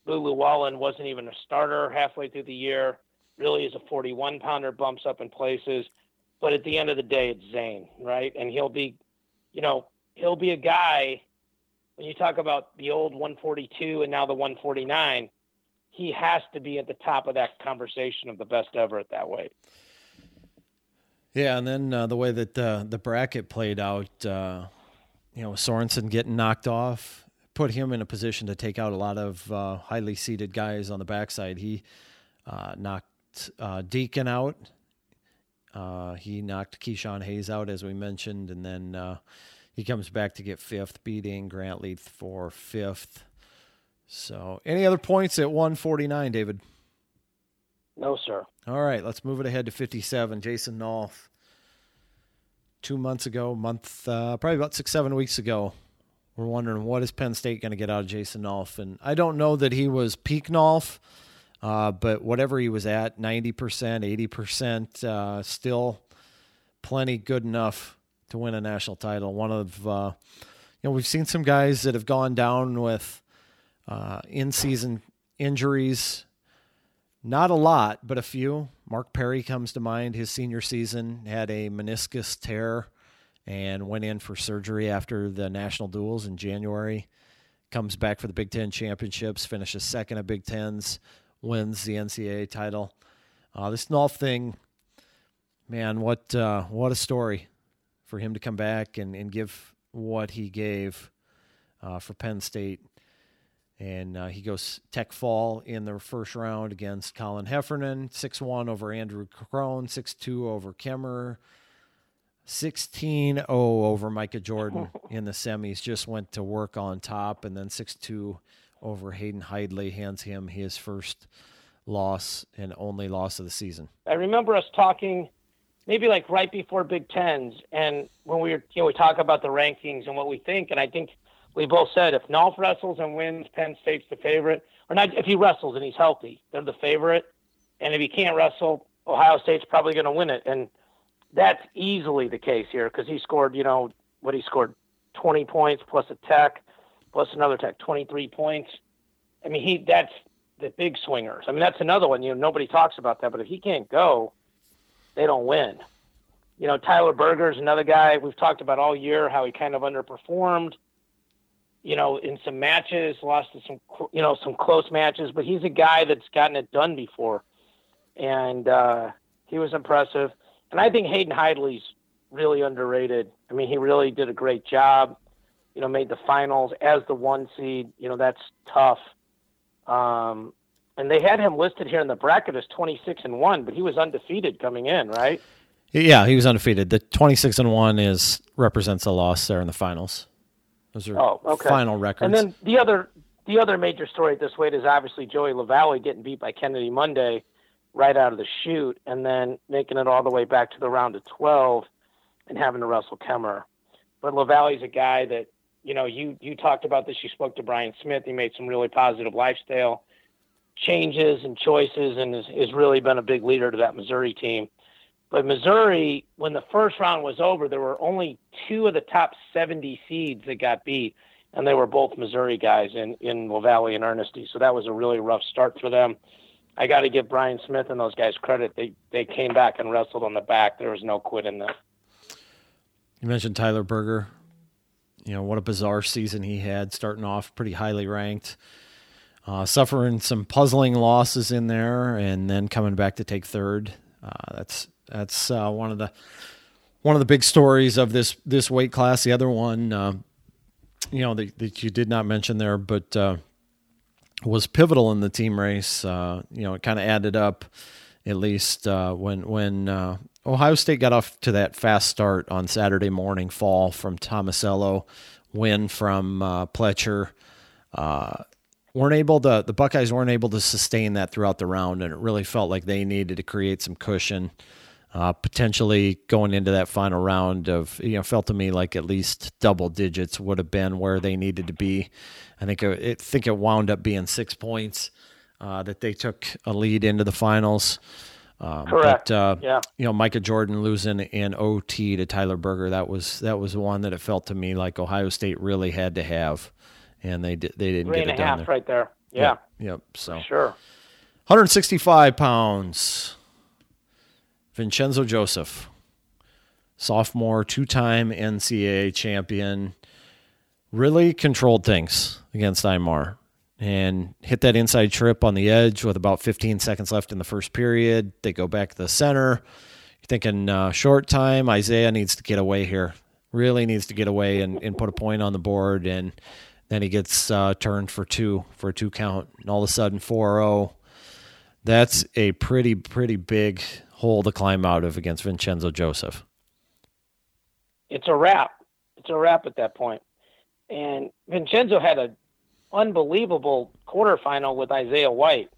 Boo Lewallen wasn't even a starter halfway through the year. Really is a 41 pounder, bumps up in places. But at the end of the day, it's Zain, right? And he'll be, you know, he'll be a guy. When you talk about the old 142 and now the 149, he has to be at the top of that conversation of the best ever at that weight. Yeah, and then uh, the way that uh, the bracket played out, uh, you know, Sorensen getting knocked off put him in a position to take out a lot of uh, highly seated guys on the backside. He uh, knocked uh, Deakin out. Uh, he knocked Ke-Shawn Hayes out, as we mentioned, and then uh, he comes back to get fifth, beating Grant Leeth for fifth. So, any other points at 149, David? No, sir. All right, let's move it ahead to 57. Jason Nolf. Two months ago, month, uh, probably about six, seven weeks ago, we're wondering what is Penn State going to get out of Jason Nolf, and I don't know that he was peak Nolf. Uh, but whatever he was at, 90%, 80%, uh, still plenty good enough to win a national title. One of, uh, you know, we've seen some guys that have gone down with uh, in season injuries. Not a lot, but a few. Mark Perry comes to mind. His senior season had a meniscus tear and went in for surgery after the national duels in January. Comes back for the Big Ten championships, finishes second at Big Tens, wins the NCAA title. Uh, this Nolf thing, man, what uh, what a story for him to come back and, and give what he gave uh, for Penn State. And uh, he goes Tech Fall in the first round against Colin Heffernan, 6 1 over Andrew Crone, 6 2 over Kemerer, 16 0 over Micah Jordan in the semis. Just went to work on top, and then 6 2 over Hayden Hidlay hands him his first loss and only loss of the season. I remember us talking maybe like right before Big Tens, and when we were, you know, we talk about the rankings and what we think, and I think we both said if Nolf wrestles and wins, Penn State's the favorite, or not if he wrestles and he's healthy, they're the favorite, and if he can't wrestle, Ohio State's probably going to win it, and that's easily the case here because he scored, you know, what he scored, 20 points plus a tech, plus another tech, 23 points. I mean, he that's the big swingers. I mean, that's another one. You know, nobody talks about that, but if he can't go, they don't win. You know, Tyler Berger's another guy we've talked about all year how he kind of underperformed. You know, in some matches, lost to some you know some close matches, but he's a guy that's gotten it done before, and uh, he was impressive. And I think Hayden Hidlay's really underrated. I mean, he really did a great job. You know, made the finals as the one seed. You know, that's tough. Um, and they had him listed here in the bracket as 26 and 1 but he was undefeated coming in right yeah he was undefeated the 26 and 1 is represents a loss there in the finals those are oh, okay. final records and then the other the other major story at this weight is obviously joey lavallee getting beat by kennedy monday right out of the chute and then making it all the way back to the round of 12 and having to wrestle Kemerer. But Lavallee's a guy that, you know, you, you talked about this. You spoke to Brian Smith. He made some really positive lifestyle changes and choices and has, has really been a big leader to that Missouri team. But Missouri, when the first round was over, there were only two of the top 70 seeds that got beat, and they were both Missouri guys in, in Lavallee and Ernesty. So that was a really rough start for them. I got to give Brian Smith and those guys credit. They they came back and wrestled on the back. There was no quit in them. You mentioned Tyler Berger. You know what a bizarre season he had, starting off pretty highly ranked uh, suffering some puzzling losses in there, and then coming back to take third. Uh, that's that's uh, one of the one of the big stories of this this weight class. The other one, uh, you know, that, that, you did not mention there, but uh, was pivotal in the team race. Uh, you know, it kind of added up, at least when when Ohio State got off to that fast start on Saturday morning. Fall from Tomasello, win from Pletcher. Uh, weren't able to the Buckeyes weren't able to sustain that throughout the round, and it really felt like they needed to create some cushion. Uh, potentially going into that final round of you know felt to me like at least double digits would have been where they needed to be. I think it, it think it wound up being six points uh, that they took a lead into the finals. Um, Correct. But, uh, yeah. You know, Micah Jordan losing in OT to Tyler Berger that was that was one that it felt to me like Ohio State really had to have and they did, they didn't Three get it done there. right there. Yeah. Yep. yep. So sure. 165 pounds. Vincenzo Joseph, sophomore, two-time NCAA champion, really controlled things against Imar and hit that inside trip on the edge with about 15 seconds left in the first period. They go back to the center. You're thinking uh, short time. Isaiah needs to get away here. Really needs to get away and, and put a point on the board. And then he gets uh, turned for two for a two count, and all of a sudden 4-0. That's a pretty pretty big hole to climb out of against Vincenzo Joseph. It's a wrap. It's a wrap at that point. And Vincenzo had an unbelievable quarterfinal with Isaiah White,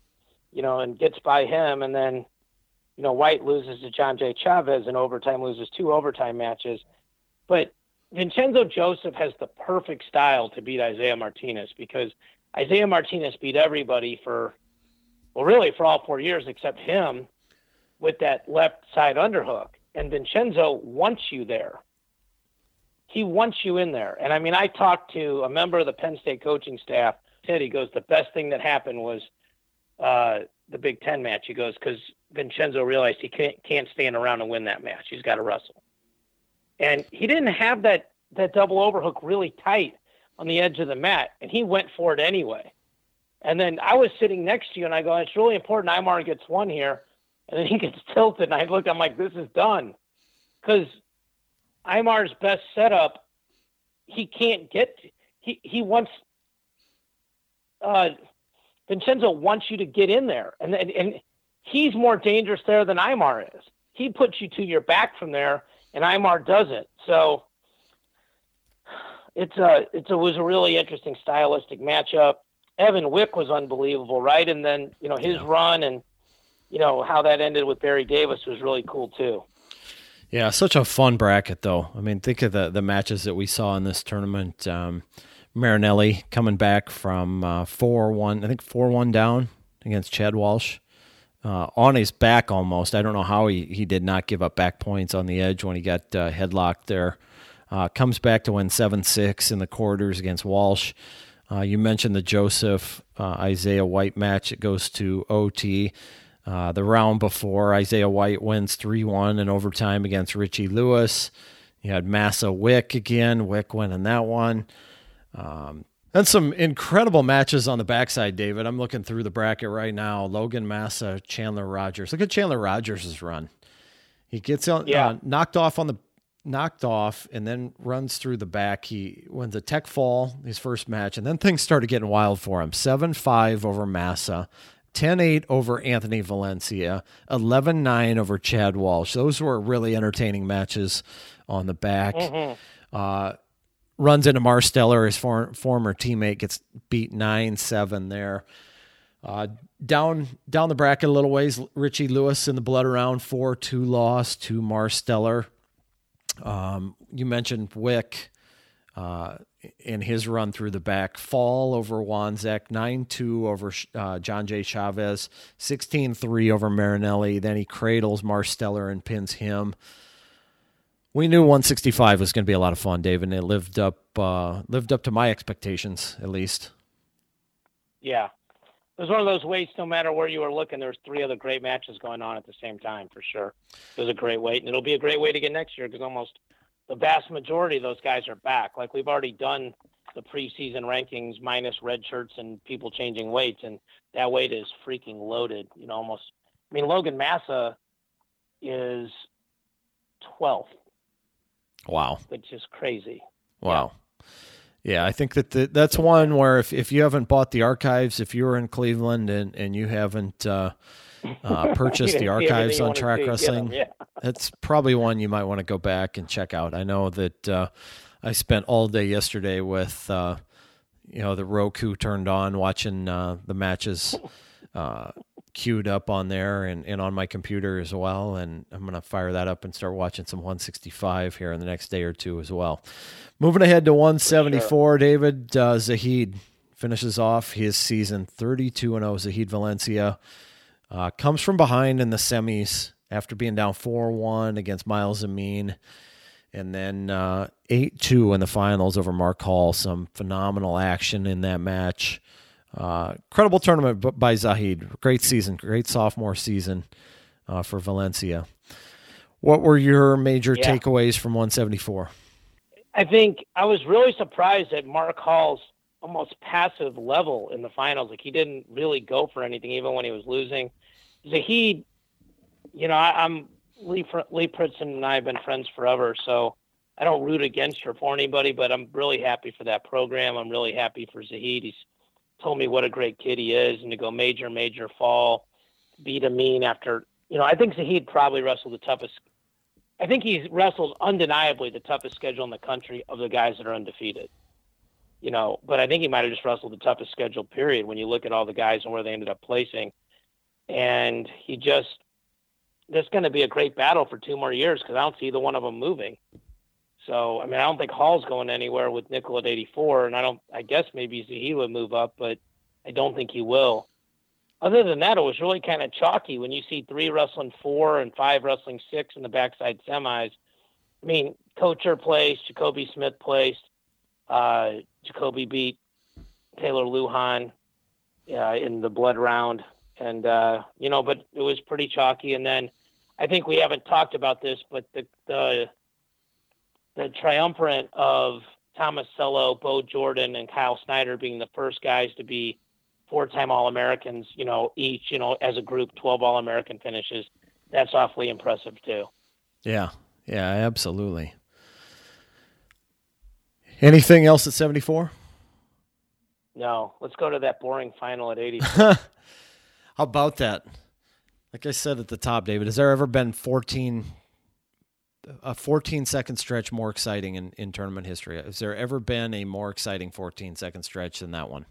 you know, and gets by him, and then you know White loses to John J. Chavez in overtime, loses two overtime matches. But Vincenzo Joseph has the perfect style to beat Isaiah Martinez because Isaiah Martinez beat everybody for well, really for all four years except him with that left side underhook. And Vincenzo wants you there. He wants you in there. And I mean, I talked to a member of the Penn State coaching staff. Said he goes, the best thing that happened was uh, the Big Ten match. He goes because Vincenzo realized he can't can't stand around and win that match. He's got to wrestle. And he didn't have that that double overhook really tight on the edge of the mat, and he went for it anyway. And then I was sitting next to you, and I go, "It's really important. Imar gets one here." And then he gets tilted, and I look. I'm like, "This is done," because Imar's best setup, he can't get. He he wants. Uh, Vincenzo wants you to get in there, and and, and he's more dangerous there than Imar is. He puts you to your back from there, and Imar doesn't. So it's a it's a, it was a really interesting stylistic matchup. Evan Wick was unbelievable, right? And then you know his run and you know how that ended with Barry Davis was really cool too. Yeah, such a fun bracket though. I mean, think of the the matches that we saw in this tournament. Um, Marinelli coming back from uh, four uh, one, I think four one down against Chad Walsh. Uh, on his back almost. I don't know how he, he did not give up back points on the edge when he got uh, headlocked there. Uh, comes back to win 7 6 in the quarters against Walsh. Uh, you mentioned the Joseph uh, Isaiah White match. It goes to OT. Uh, the round before, Isaiah White wins 3 1 in overtime against Richie Lewis. You had Massa Wick again. Wick winning that one. Um, and some incredible matches on the backside, David. I'm looking through the bracket right now. Logan Massa, Chandler Rogers. Look at Chandler Rogers' run. He gets on, yeah. uh, knocked off on the knocked off and then runs through the back. He wins a tech fall his first match, and then things started getting wild for him. 7 5 over Massa, 10 8 over Anthony Valencia, 11 9 over Chad Walsh. Those were really entertaining matches on the back. Mm-hmm. Uh, runs into Marsteller, his for, former teammate, gets beat 9 7 there. Uh, down down the bracket a little ways, Richie Lewis in the blood around 4 2 loss to Marsteller. Um, you mentioned Wick uh, in his run through the back. Fall over Wanzek, 9 2 over uh, John J. Chavez, 16 3 over Marinelli. Then he cradles Marsteller and pins him. We knew 165 was going to be a lot of fun, David, and it lived up uh, lived up to my expectations, at least. Yeah, it was one of those weights. No matter where you were looking, there's three other great matches going on at the same time for sure. It was a great weight, and it'll be a great weight again next year because almost the vast majority of those guys are back. Like we've already done the preseason rankings minus red shirts and people changing weights, and that weight is freaking loaded. You know, almost. I mean, Logan Massa is 12th. Wow, which is crazy. Wow. Yeah, I think that the, that's one where if, if you haven't bought the archives, if you're in Cleveland and, and you haven't uh, uh, purchased the archives on track wrestling, yeah. that's probably one you might want to go back and check out. I know that uh, I spent all day yesterday with uh, you know the Roku turned on watching uh, the matches uh, queued up on there and, and on my computer as well. And I'm going to fire that up and start watching some 165 here in the next day or two as well. Moving ahead to 174, sure. David uh, Zahid finishes off his season 32 0. Zahid Valencia uh, comes from behind in the semis after being down 4 1 against Myles Amine. And then uh, 8 uh, 2 in the finals over Mark Hall. Some phenomenal action in that match. Uh, incredible tournament by Zahid. Great season, great sophomore season uh, for Valencia. What were your major yeah. takeaways from 174? I think I was really surprised at Mark Hall's almost passive level in the finals. Like he didn't really go for anything, even when he was losing. Zahid, you know, I, am Lee, Lee Pritzen and I have been friends forever, so I don't root against her for anybody, but I'm really happy for that program. I'm really happy for Zahid. He's told me what a great kid he is, and to go major, major fall, beat Amine after you know, I think Zahid probably wrestled the toughest. I think he's wrestled undeniably the toughest schedule in the country of the guys that are undefeated. You know, but I think he might have just wrestled the toughest schedule period when you look at all the guys and where they ended up placing. And he just, there's going to be a great battle for two more years because I don't see either one of them moving. So, I mean, I don't think Hall's going anywhere with Nickal at 84, and I don't. I guess maybe he would move up, but I don't think he will. other than that, it was really kind of chalky when you see three wrestling four and five wrestling six in the backside semis. I mean, Kocher placed, Jacobe Smith placed, uh, Jacoby beat Taylor Lujan uh, in the blood round, and uh, you know, but it was pretty chalky. And then I think we haven't talked about this, but the the the triumvirate of Thomas Sello, Bo Jordan, and Kyle Snyder being the first guys to be four-time All-Americans, you know, each, you know, as a group, 12 All-American finishes. That's awfully impressive too. Yeah. Yeah, absolutely. Anything else at 74? No. Let's go to that boring final at 80. How about that? Like I said at the top, David, has there ever been 14 a 14 second stretch more exciting in, in tournament history? Has there ever been a more exciting 14 second stretch than that one?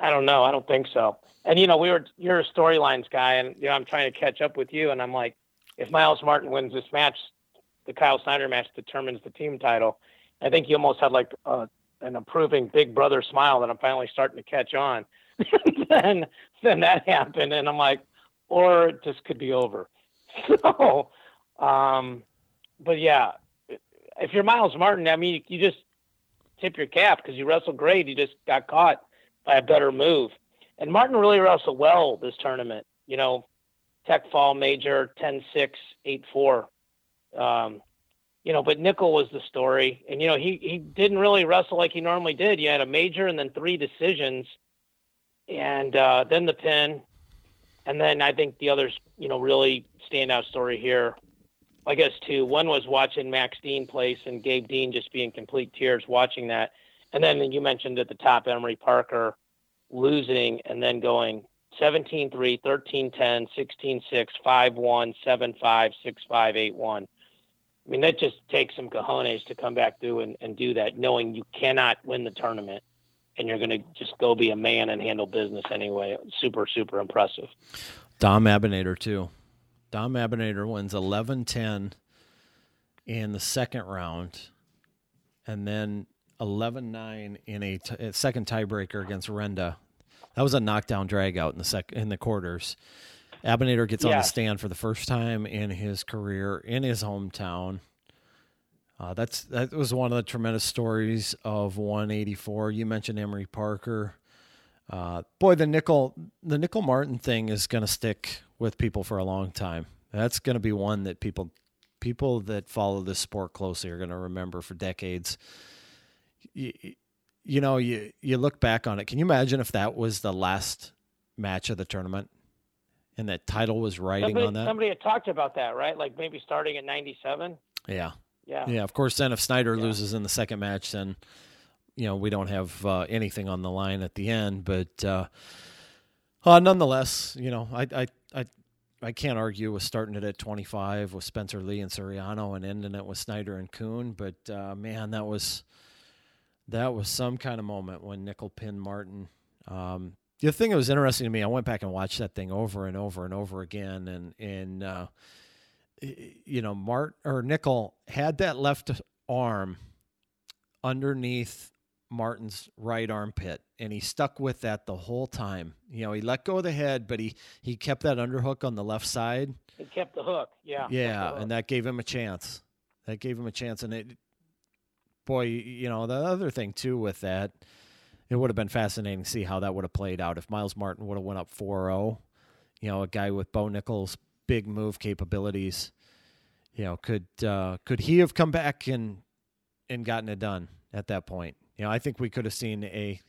I don't know. I don't think so. And you know, we were you're a storylines guy, and you know, I'm trying to catch up with you, and I'm like, if Myles Martin wins this match, the Kyle Snyder match determines the team title. I think you almost had like uh, an approving big brother smile that I'm finally starting to catch on. then then that happened, and I'm like, or it just could be over. So, um, but yeah, if you're Myles Martin, I mean, you just tip your cap because you wrestled great. You just got caught by a better move. And Martin really wrestled well this tournament. You know, Tech Fall Major 10 6, 8 4. Um, you know, but Nickal was the story. And, you know, he, he didn't really wrestle like he normally did. You had a major and then three decisions, and uh, then the pin. And then I think the others, you know, really standout story here, I guess, two. One was watching Max Dean place and Gabe Dean just being complete tears watching that. And then you mentioned at the top Emery Parker losing and then going 17 3, 13 10, 16 6, 5 1, 7 5, 6 5, 8 1. I mean, that just takes some cojones to come back through and, and do that, knowing you cannot win the tournament and you're going to just go be a man and handle business anyway. Super, super impressive. Dom Abounader, too. Dom Abounader wins 11 10 in the second round. And then 11 9 in a, t- a second tiebreaker against Renda. That was a knockdown drag out in the sec- in the quarters. Abounader gets on the stand for the first time in his career in his hometown. Uh, that's that was one of the tremendous stories of 184. You mentioned Emery Parker. Uh, boy, the Nickal the Nickal Martin thing is going to stick with people for a long time. That's going to be one that people people that follow this sport closely are going to remember for decades you, you know, you you look back on it. Can you imagine if that was the last match of the tournament, and that title was riding somebody, on that? Somebody had talked about that, right? Like maybe starting at '97. Yeah. Yeah. Yeah. Of course, then if Snyder yeah. loses in the second match, then you know we don't have uh, anything on the line at the end. But uh, uh, nonetheless, you know, I I I. I can't argue with starting it at 25 with Spencer Lee and Suriano and ending it with Snyder and Coon, but uh, man, that was that was some kind of moment when Nickal pinned Martin. Um, the thing that was interesting to me, I went back and watched that thing over and over and over again, and and uh, you know, Mart or Nickal had that left arm underneath Martin's right armpit, and he stuck with that the whole time. You know, he let go of the head, but he he kept that underhook on the left side. He kept the hook, yeah. Yeah, hook. and that gave him a chance. That gave him a chance, and it boy, you know, the other thing too with that, it would have been fascinating to see how that would have played out if Myles Martin would have went up 4-0. You know, a guy with Bo Nickal's big move capabilities. You know, could uh, could he have come back and and gotten it done at that point? You know, I think we could have seen a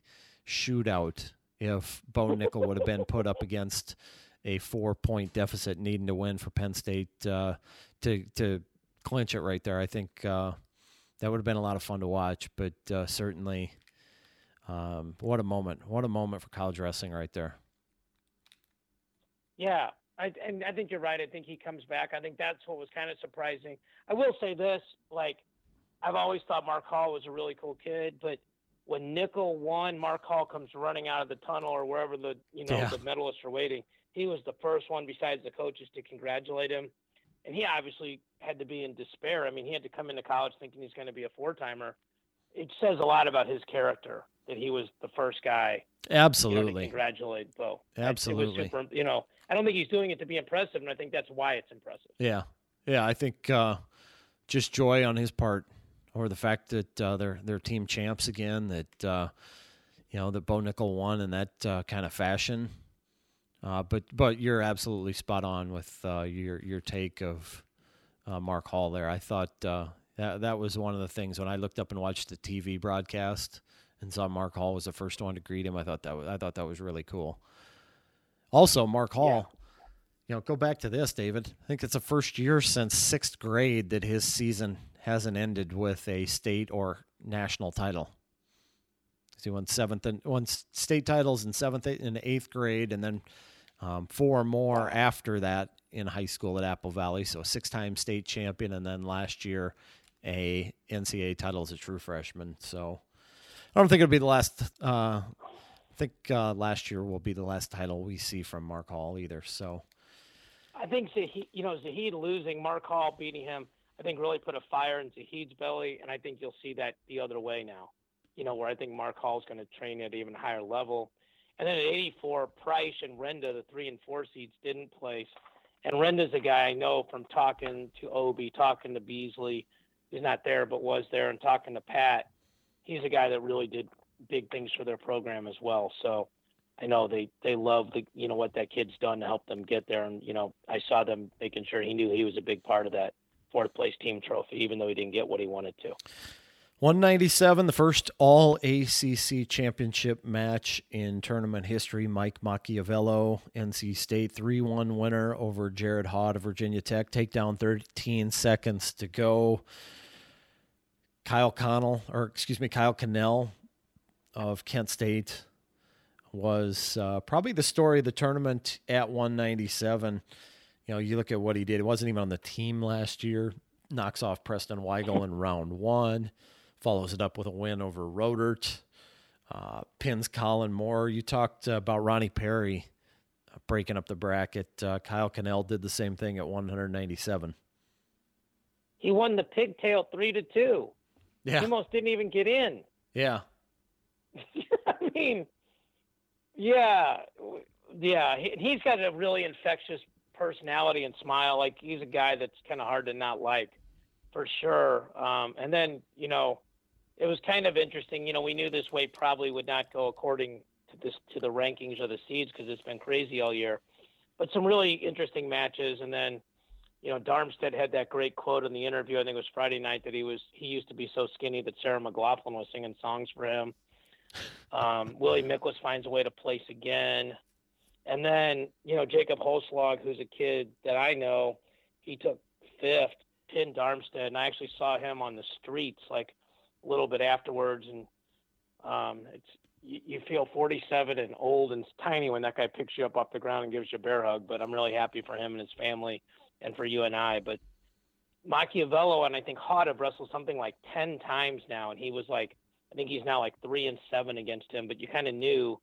shootout if Bo Nickal would have been put up against a four point deficit needing to win for Penn State uh, to to clinch it right there. I think uh, that would have been a lot of fun to watch. But uh, certainly, um, what a moment! What a moment for college wrestling right there. Yeah, I, and I think you're right. I think he comes back. I think that's what was kind of surprising. I will say this: like, I've always thought Mark Hall was a really cool kid, but when Nickal won, Mark Hall comes running out of the tunnel or wherever the you know yeah. the medalists are waiting. He was the first one besides the coaches to congratulate him and he obviously had to be in despair. I mean, he had to come into college thinking he's going to be a four timer. It says a lot about his character. that he was the first guy. Absolutely. You know, congratulate Bo. Absolutely. Super, you know, I don't think he's doing it to be impressive, and I think that's why it's impressive. Yeah, yeah. I think uh, just joy on his part, or the fact that uh, they're they're team champs again. That uh, you know that Bo Nickal won in that uh, kind of fashion. Uh, but but you're absolutely spot on with uh, your your take of Mark Hall there. I thought that that was one of the things when I looked up and watched the TV broadcast and saw Mark Hall was the first one to greet him. I thought that was, I thought that was really cool. Also, Mark Hall, yeah. you know, go back to this, David. I think it's the first year since sixth grade that his season hasn't ended with a state or national title. He won seventh and won state titles in seventh and eighth grade, and then um, four more after that in high school at Apple Valley. So six-time state champion, and then last year a NCAA title as a true freshman. So I don't think it'll be the last. Uh, I think uh, last year will be the last title we see from Mark Hall either. So I think Zahid, you know Zahid losing, Mark Hall beating him. I think really put a fire in Zahid's belly, and I think you'll see that the other way now. You know where I think Mark Hall is going to train at even higher level. And then at 84, Price and Renda, the three and four seeds, didn't place. And Renda's a guy I know from talking to Obi, talking to Beasley. He's not there, but was there, and talking to Pat he's a guy that really did big things for their program as well. So I know they they love the you know what that kid's done to help them get there, and you know I saw them making sure he knew he was a big part of that fourth place team trophy, even though he didn't get what he wanted to. 197, the first all ACC championship match in tournament history. Mike Macchiavello, NC State 3 1 winner over Jared Haught of Virginia Tech. Take down 13 seconds to go. Kyle Connell, or excuse me, Kyle Conel of Kent State was uh, probably the story of the tournament at 197. You know, you look at what he did. He wasn't even on the team last year. Knocks off Preston Weigel in round one. Follows it up with a win over Rodert. Uh, pins Kollin Moore. You talked about Ronnie Perry uh, breaking up the bracket. Uh, Kyle Conel did the same thing at 197. He won the pigtail three to two. Yeah. He almost didn't even get in. Yeah. I mean, yeah, yeah. He, he's got a really infectious personality and smile. Like he's a guy that's kind of hard to not like, for sure. Um, and then you know, it was kind of interesting. You know, we knew this way probably would not go according to this to the rankings or the seeds because it's been crazy all year. But some really interesting matches, and then you know, Darmstadt had that great quote in the interview. I think it was Friday night that he was he used to be so skinny that Sarah McLachlan was singing songs for him. Um, Willie Miklus finds a way to place again, and then you know Jacob Holschlag, who's a kid that I know, he took fifth, pinned Darmstadt, and I actually saw him on the streets like a little bit afterwards, and um, it's you, you feel 47 and old and tiny when that guy picks you up off the ground and gives you a bear hug. But I'm really happy for him and his family and for you and I. But Macchiavello and I think Haught have wrestled something like 10 times now. And he was like, I think he's now like three and seven against him. But you kind of knew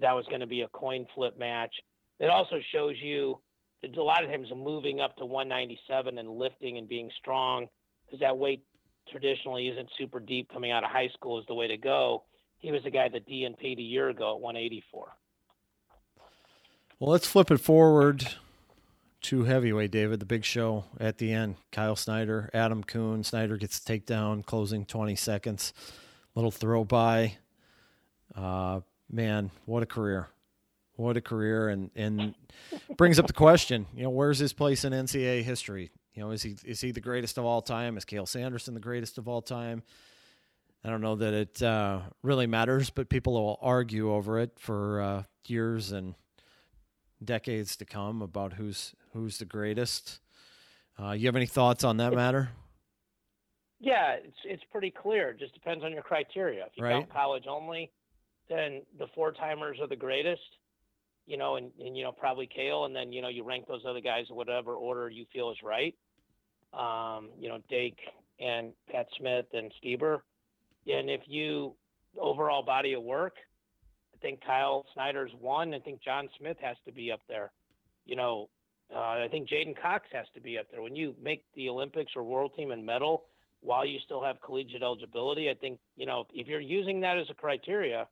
that was going to be a coin flip match. It also shows you a lot of times moving up to 197 and lifting and being strong because that weight traditionally isn't super deep coming out of high school is the way to go. He was the guy that DNP'd a year ago at 184. Well, let's flip it forward to heavyweight, David. The big show at the end. Kyle Snyder, Adam Coon. Snyder gets takedown, closing 20 seconds. Little throw by. Uh, man, what a career. What a career. And, and brings up the question, you know, where's his place in NCAA history? You know, is he is he the greatest of all time? Is Cael Sanderson the greatest of all time? I don't know that it uh, really matters, but people will argue over it for uh, years and decades to come about who's who's the greatest. Uh, you have any thoughts on that matter? Yeah, it's it's pretty clear. It just depends on your criteria. If you right. count college only, then the four timers are the greatest. You know, and, and you know probably Cael, and then you know you rank those other guys in whatever order you feel is right. Um, you know, Dake and Pat Smith and Stieber. And if you overall body of work, I think Kyle Snyder's one. I think John Smith has to be up there. You know, uh, I think J'den Cox has to be up there. When you make the Olympics or world team and medal, while you still have collegiate eligibility. I think you know if you're using that as a criteria,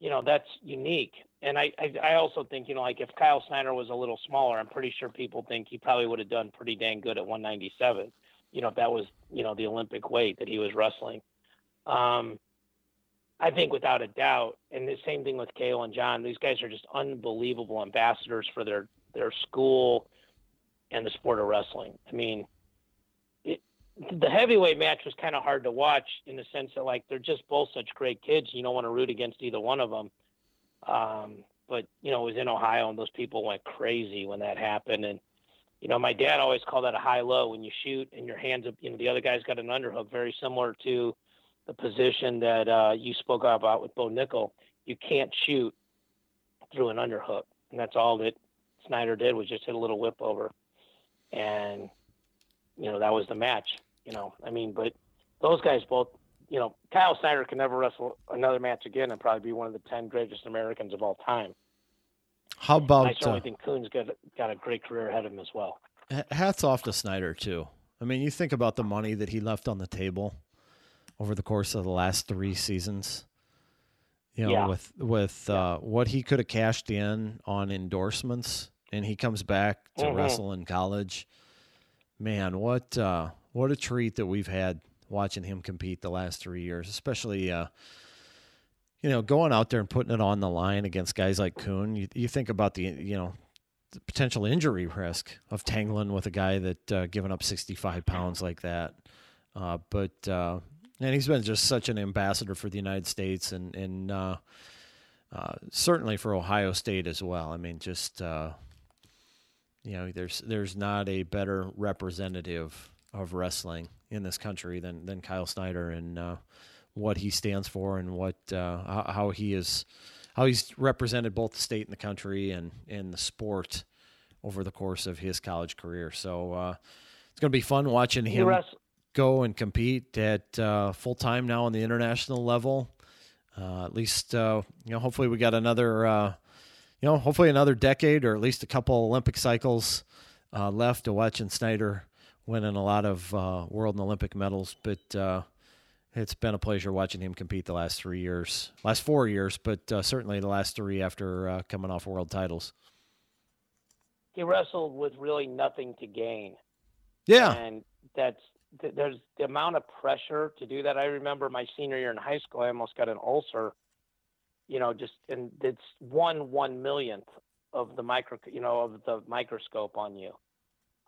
you know that's unique. And I, I, I also think you know like if Kyle Snyder was a little smaller, I'm pretty sure people think he probably would have done pretty dang good at 197. You know if that was you know the Olympic weight that he was wrestling. Um, I think without a doubt, and the same thing with Cael and John. These guys are just unbelievable ambassadors for their their school and the sport of wrestling. I mean, the heavyweight match was kind of hard to watch in the sense that like they're just both such great kids. You don't want to root against either one of them. Um, but you know, it was in Ohio, and those people went crazy when that happened. And you know, my dad always called that a high low when you shoot and your hands up. You know, the other guy's got an underhook, very similar to the position that uh, you spoke about with Bo Nickal. You can't shoot through an underhook, and that's all that Snyder did was just hit a little whip over, and you know that was the match. You know, I mean, but those guys both, you know, Kyle Snyder can never wrestle another match again and probably be one of the ten greatest Americans of all time. How about? I certainly uh, think Coon's got got a great career ahead of him as well. Hats off to Snyder too. I mean, you think about the money that he left on the table over the course of the last three seasons. You know, yeah. with with uh, what he could have cashed in on endorsements, and he comes back to mm-hmm. wrestle in college. Man, what uh, what a treat that we've had watching him compete the last three years, especially uh, you know going out there and putting it on the line against guys like Coon. You, you think about the you know the potential injury risk of tangling with a guy that uh, giving up sixty five pounds like that. Uh, but uh, and he's been just such an ambassador for the United States and and uh, uh, certainly for Ohio State as well. I mean, just uh, you know, there's there's not a better representative of wrestling in this country than than Kyle Snyder and uh, what he stands for and what uh, how he is how he's represented both the state and the country and and the sport over the course of his college career. So uh, it's going to be fun watching him go and compete at uh, full time now on the international level. Uh, at least, uh, you know, hopefully we got another, uh, you know, hopefully another decade or at least a couple Olympic cycles uh, left to watch. And Snyder winning a lot of uh, world and Olympic medals, but it's been a pleasure watching him compete the last three years, last four years, but certainly the last three after coming off world titles. He wrestled with really nothing to gain. Yeah, and that's there's the amount of pressure to do that. I remember my senior year in high school, I almost got an ulcer. You know, just and it's one one millionth of the micro, you know, of the microscope on you.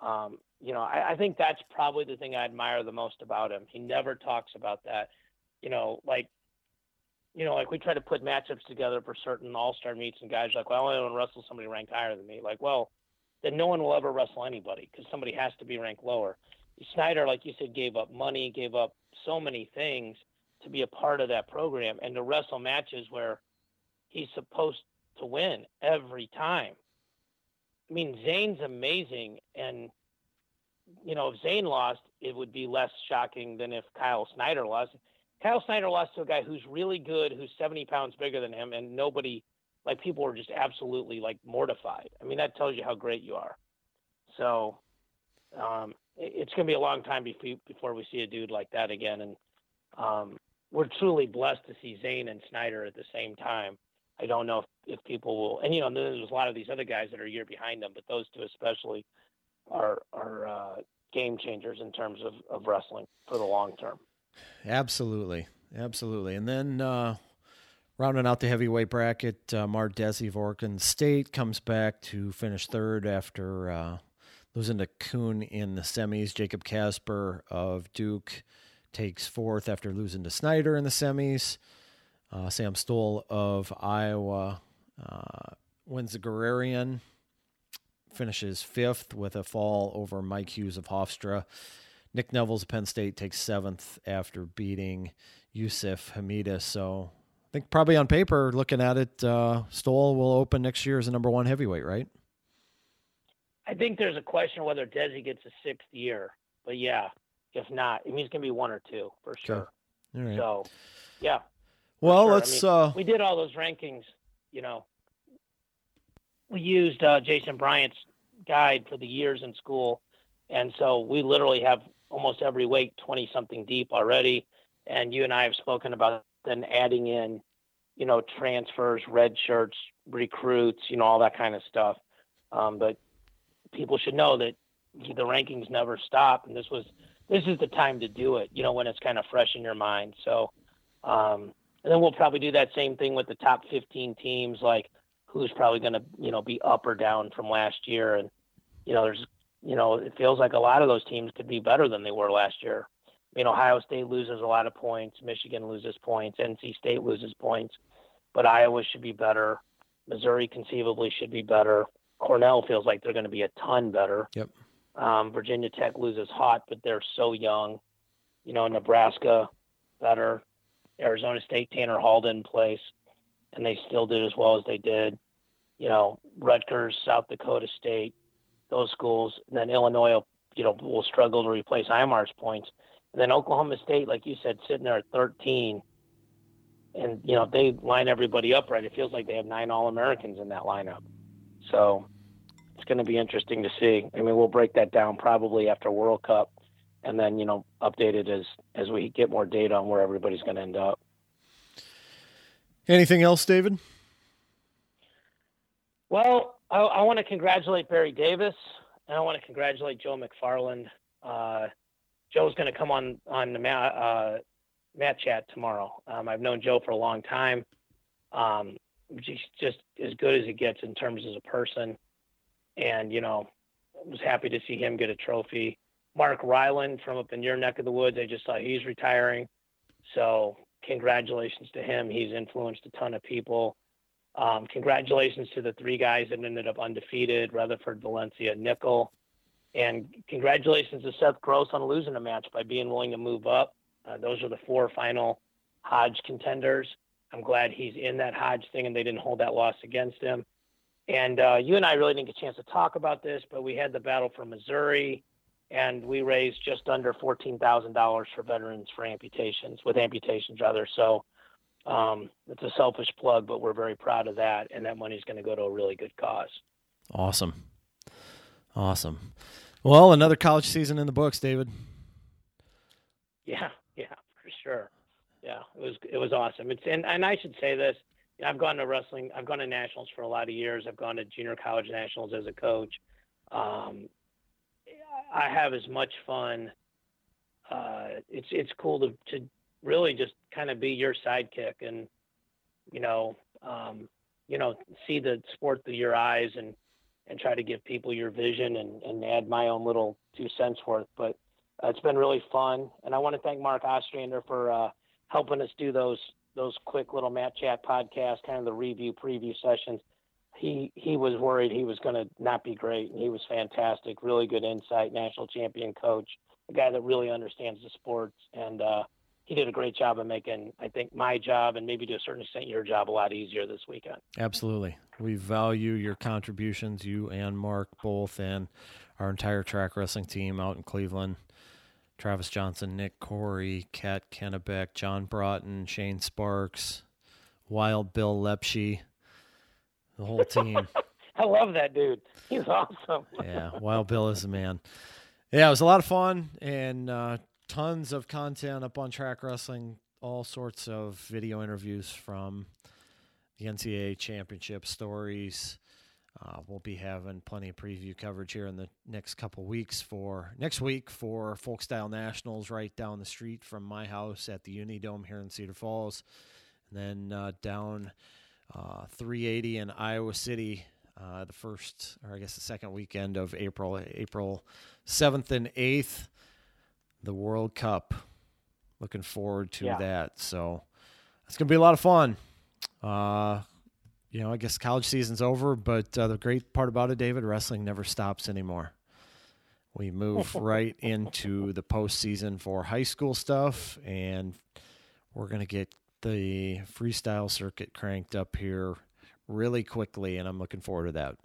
Um, you know, I, I think that's probably the thing I admire the most about him. He never talks about that. You know, like, you know, like we try to put matchups together for certain all-star meets, and guys are like, well, I only want to wrestle somebody ranked higher than me. Like, well, then no one will ever wrestle anybody because somebody has to be ranked lower. Snyder, like you said, gave up money, gave up so many things to be a part of that program and to wrestle matches where he's supposed to win every time. I mean, Zain's amazing, and you know, if Zain lost, it would be less shocking than if Kyle Snyder lost. Kyle Snyder lost to a guy who's really good, who's 70 pounds bigger than him, and nobody, like, people were just absolutely like mortified. I mean, that tells you how great you are. So, um, it's going to be a long time before we see a dude like that again. And um, we're truly blessed to see Zain and Snyder at the same time. I don't know if, if people will, and you know, there's a lot of these other guys that are a year behind them, but those two especially are are uh, game changers in terms of, of wrestling for the long term. Absolutely, absolutely. And then uh, rounding out the heavyweight bracket, uh, Amar Dhesi of Oregon State comes back to finish third after uh, losing to Coon in the semis. Jacob Kasper of Duke takes fourth after losing to Snyder in the semis. Uh, Sam Stoll of Iowa uh, wins the Guerrerian, finishes fifth with a fall over Mike Hughes of Hofstra. Nick Nevills of Penn State takes seventh after beating Youssif Hemida. So I think probably on paper, looking at it, uh, Stoll will open next year as a number one heavyweight, right? I think there's a question whether Dhesi gets a sixth year, but yeah, if not, I mean, it's gonna be one or two for sure. Okay. So, yeah. Well, sure. let's. I mean, uh... We did all those rankings. You know, we used uh, Jason Bryant's guide for the years in school, and so we literally have almost every weight 20 something deep already. And you and I have spoken about then adding in, you know, transfers, red shirts, recruits, you know, all that kind of stuff. Um, but people should know that the rankings never stop. And this was, this is the time to do it, you know, when it's kind of fresh in your mind. So, um, and then we'll probably do that same thing with the top 15 teams, like who's probably going to, you know, be up or down from last year. And, you know, there's, you know, it feels like a lot of those teams could be better than they were last year. I mean, Ohio State loses a lot of points. Michigan loses points. NC State loses points. But Iowa should be better. Missouri conceivably should be better. Cornell feels like they're going to be a ton better. Yep. Um, Virginia Tech loses hot, but they're so young. You know, Nebraska better. Arizona State, Tanner Hall didn't place, and they still did as well as they did. You know, Rutgers, South Dakota State, those schools, and then Illinois, you know, will struggle to replace IMar's points. And then Oklahoma State, like you said, sitting there at 13. And, you know, they line everybody up right, it feels like they have nine All Americans in that lineup. So it's going to be interesting to see. I mean, we'll break that down probably after World Cup and then, you know, update it as, as we get more data on where everybody's going to end up. Anything else, David? Well, I, I want to congratulate Barry Davis and I want to congratulate Joe McFarland. Uh, Joe's going to come on on the Mat, uh, Mat Chat tomorrow. Um, I've known Joe for a long time. Um, he's just as good as he gets in terms as a person, and you know, was happy to see him get a trophy. Mark Reiland from up in your neck of the woods, I just saw he's retiring, so congratulations to him. He's influenced a ton of people. Um, congratulations to the three guys that ended up undefeated: Retherford, Valencia, Nickal. And congratulations to Seth Gross on losing a match by being willing to move up. Uh, those are the four final Hodge contenders. I'm glad he's in that Hodge thing and they didn't hold that loss against him. And uh, you and I really didn't get a chance to talk about this, but we had the battle for Missouri, and we raised just under fourteen thousand dollars for veterans for amputations, with amputations rather. So um, it's a selfish plug, but we're very proud of that, and that money's going to go to a really good cause. Awesome, awesome. Well, another college season in the books, David. Yeah, yeah, for sure. Yeah, it was it was awesome. It's and, and I should say this. I've gone to wrestling. I've gone to nationals for a lot of years. I've gone to junior college nationals as a coach. Um, I have as much fun. Uh, it's it's cool to to really just kind of be your sidekick and you know um, you know see the sport through your eyes and and try to give people your vision and, and add my own little two cents worth. But uh, it's been really fun, and I want to thank Mark Ostrander for uh, helping us do those those quick little Mat Chat podcasts, kind of the review preview sessions. He he was worried he was going to not be great, and he was fantastic. Really good insight, national champion coach, a guy that really understands the sports, and uh, he did a great job of making, I think, my job and maybe to a certain extent your job a lot easier this weekend. Absolutely. We value your contributions, you and Mark both, and our entire track wrestling team out in Cleveland. Travis Johnson, Nick Corey, Kat Kennebeck, John Broughton, Shane Sparks, Wild Bill Lepshy, the whole team. I love that dude. He's awesome. yeah, Wild Bill is a man. Yeah, it was a lot of fun and uh, tons of content up on Track Wrestling, all sorts of video interviews from the NCAA championship stories. Uh, we'll be having plenty of preview coverage here in the next couple weeks for next week for Folk Style Nationals right down the street from my house at the Unidome here in Cedar Falls. And then uh, down uh, 380 in Iowa City uh, the first, or I guess the second weekend of April, April 7th and 8th, the World Cup. Looking forward to Yeah. that. So it's going to be a lot of fun. Uh, you know, I guess college season's over, but uh, the great part about it, David, wrestling never stops anymore. We move right into the postseason for high school stuff, and we're going to get the freestyle circuit cranked up here really quickly, and I'm looking forward to that.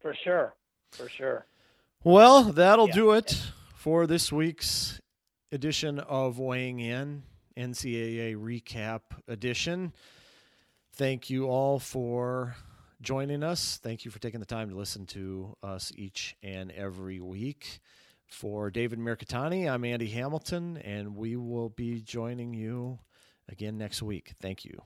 For sure. For sure. Well, that'll Yeah. do it for this week's edition of Weighing In NCAA Recap Edition. Thank you all for joining us. Thank you for taking the time to listen to us each and every week. For David Mirikitani, I'm Andy Hamilton, and we will be joining you again next week. Thank you.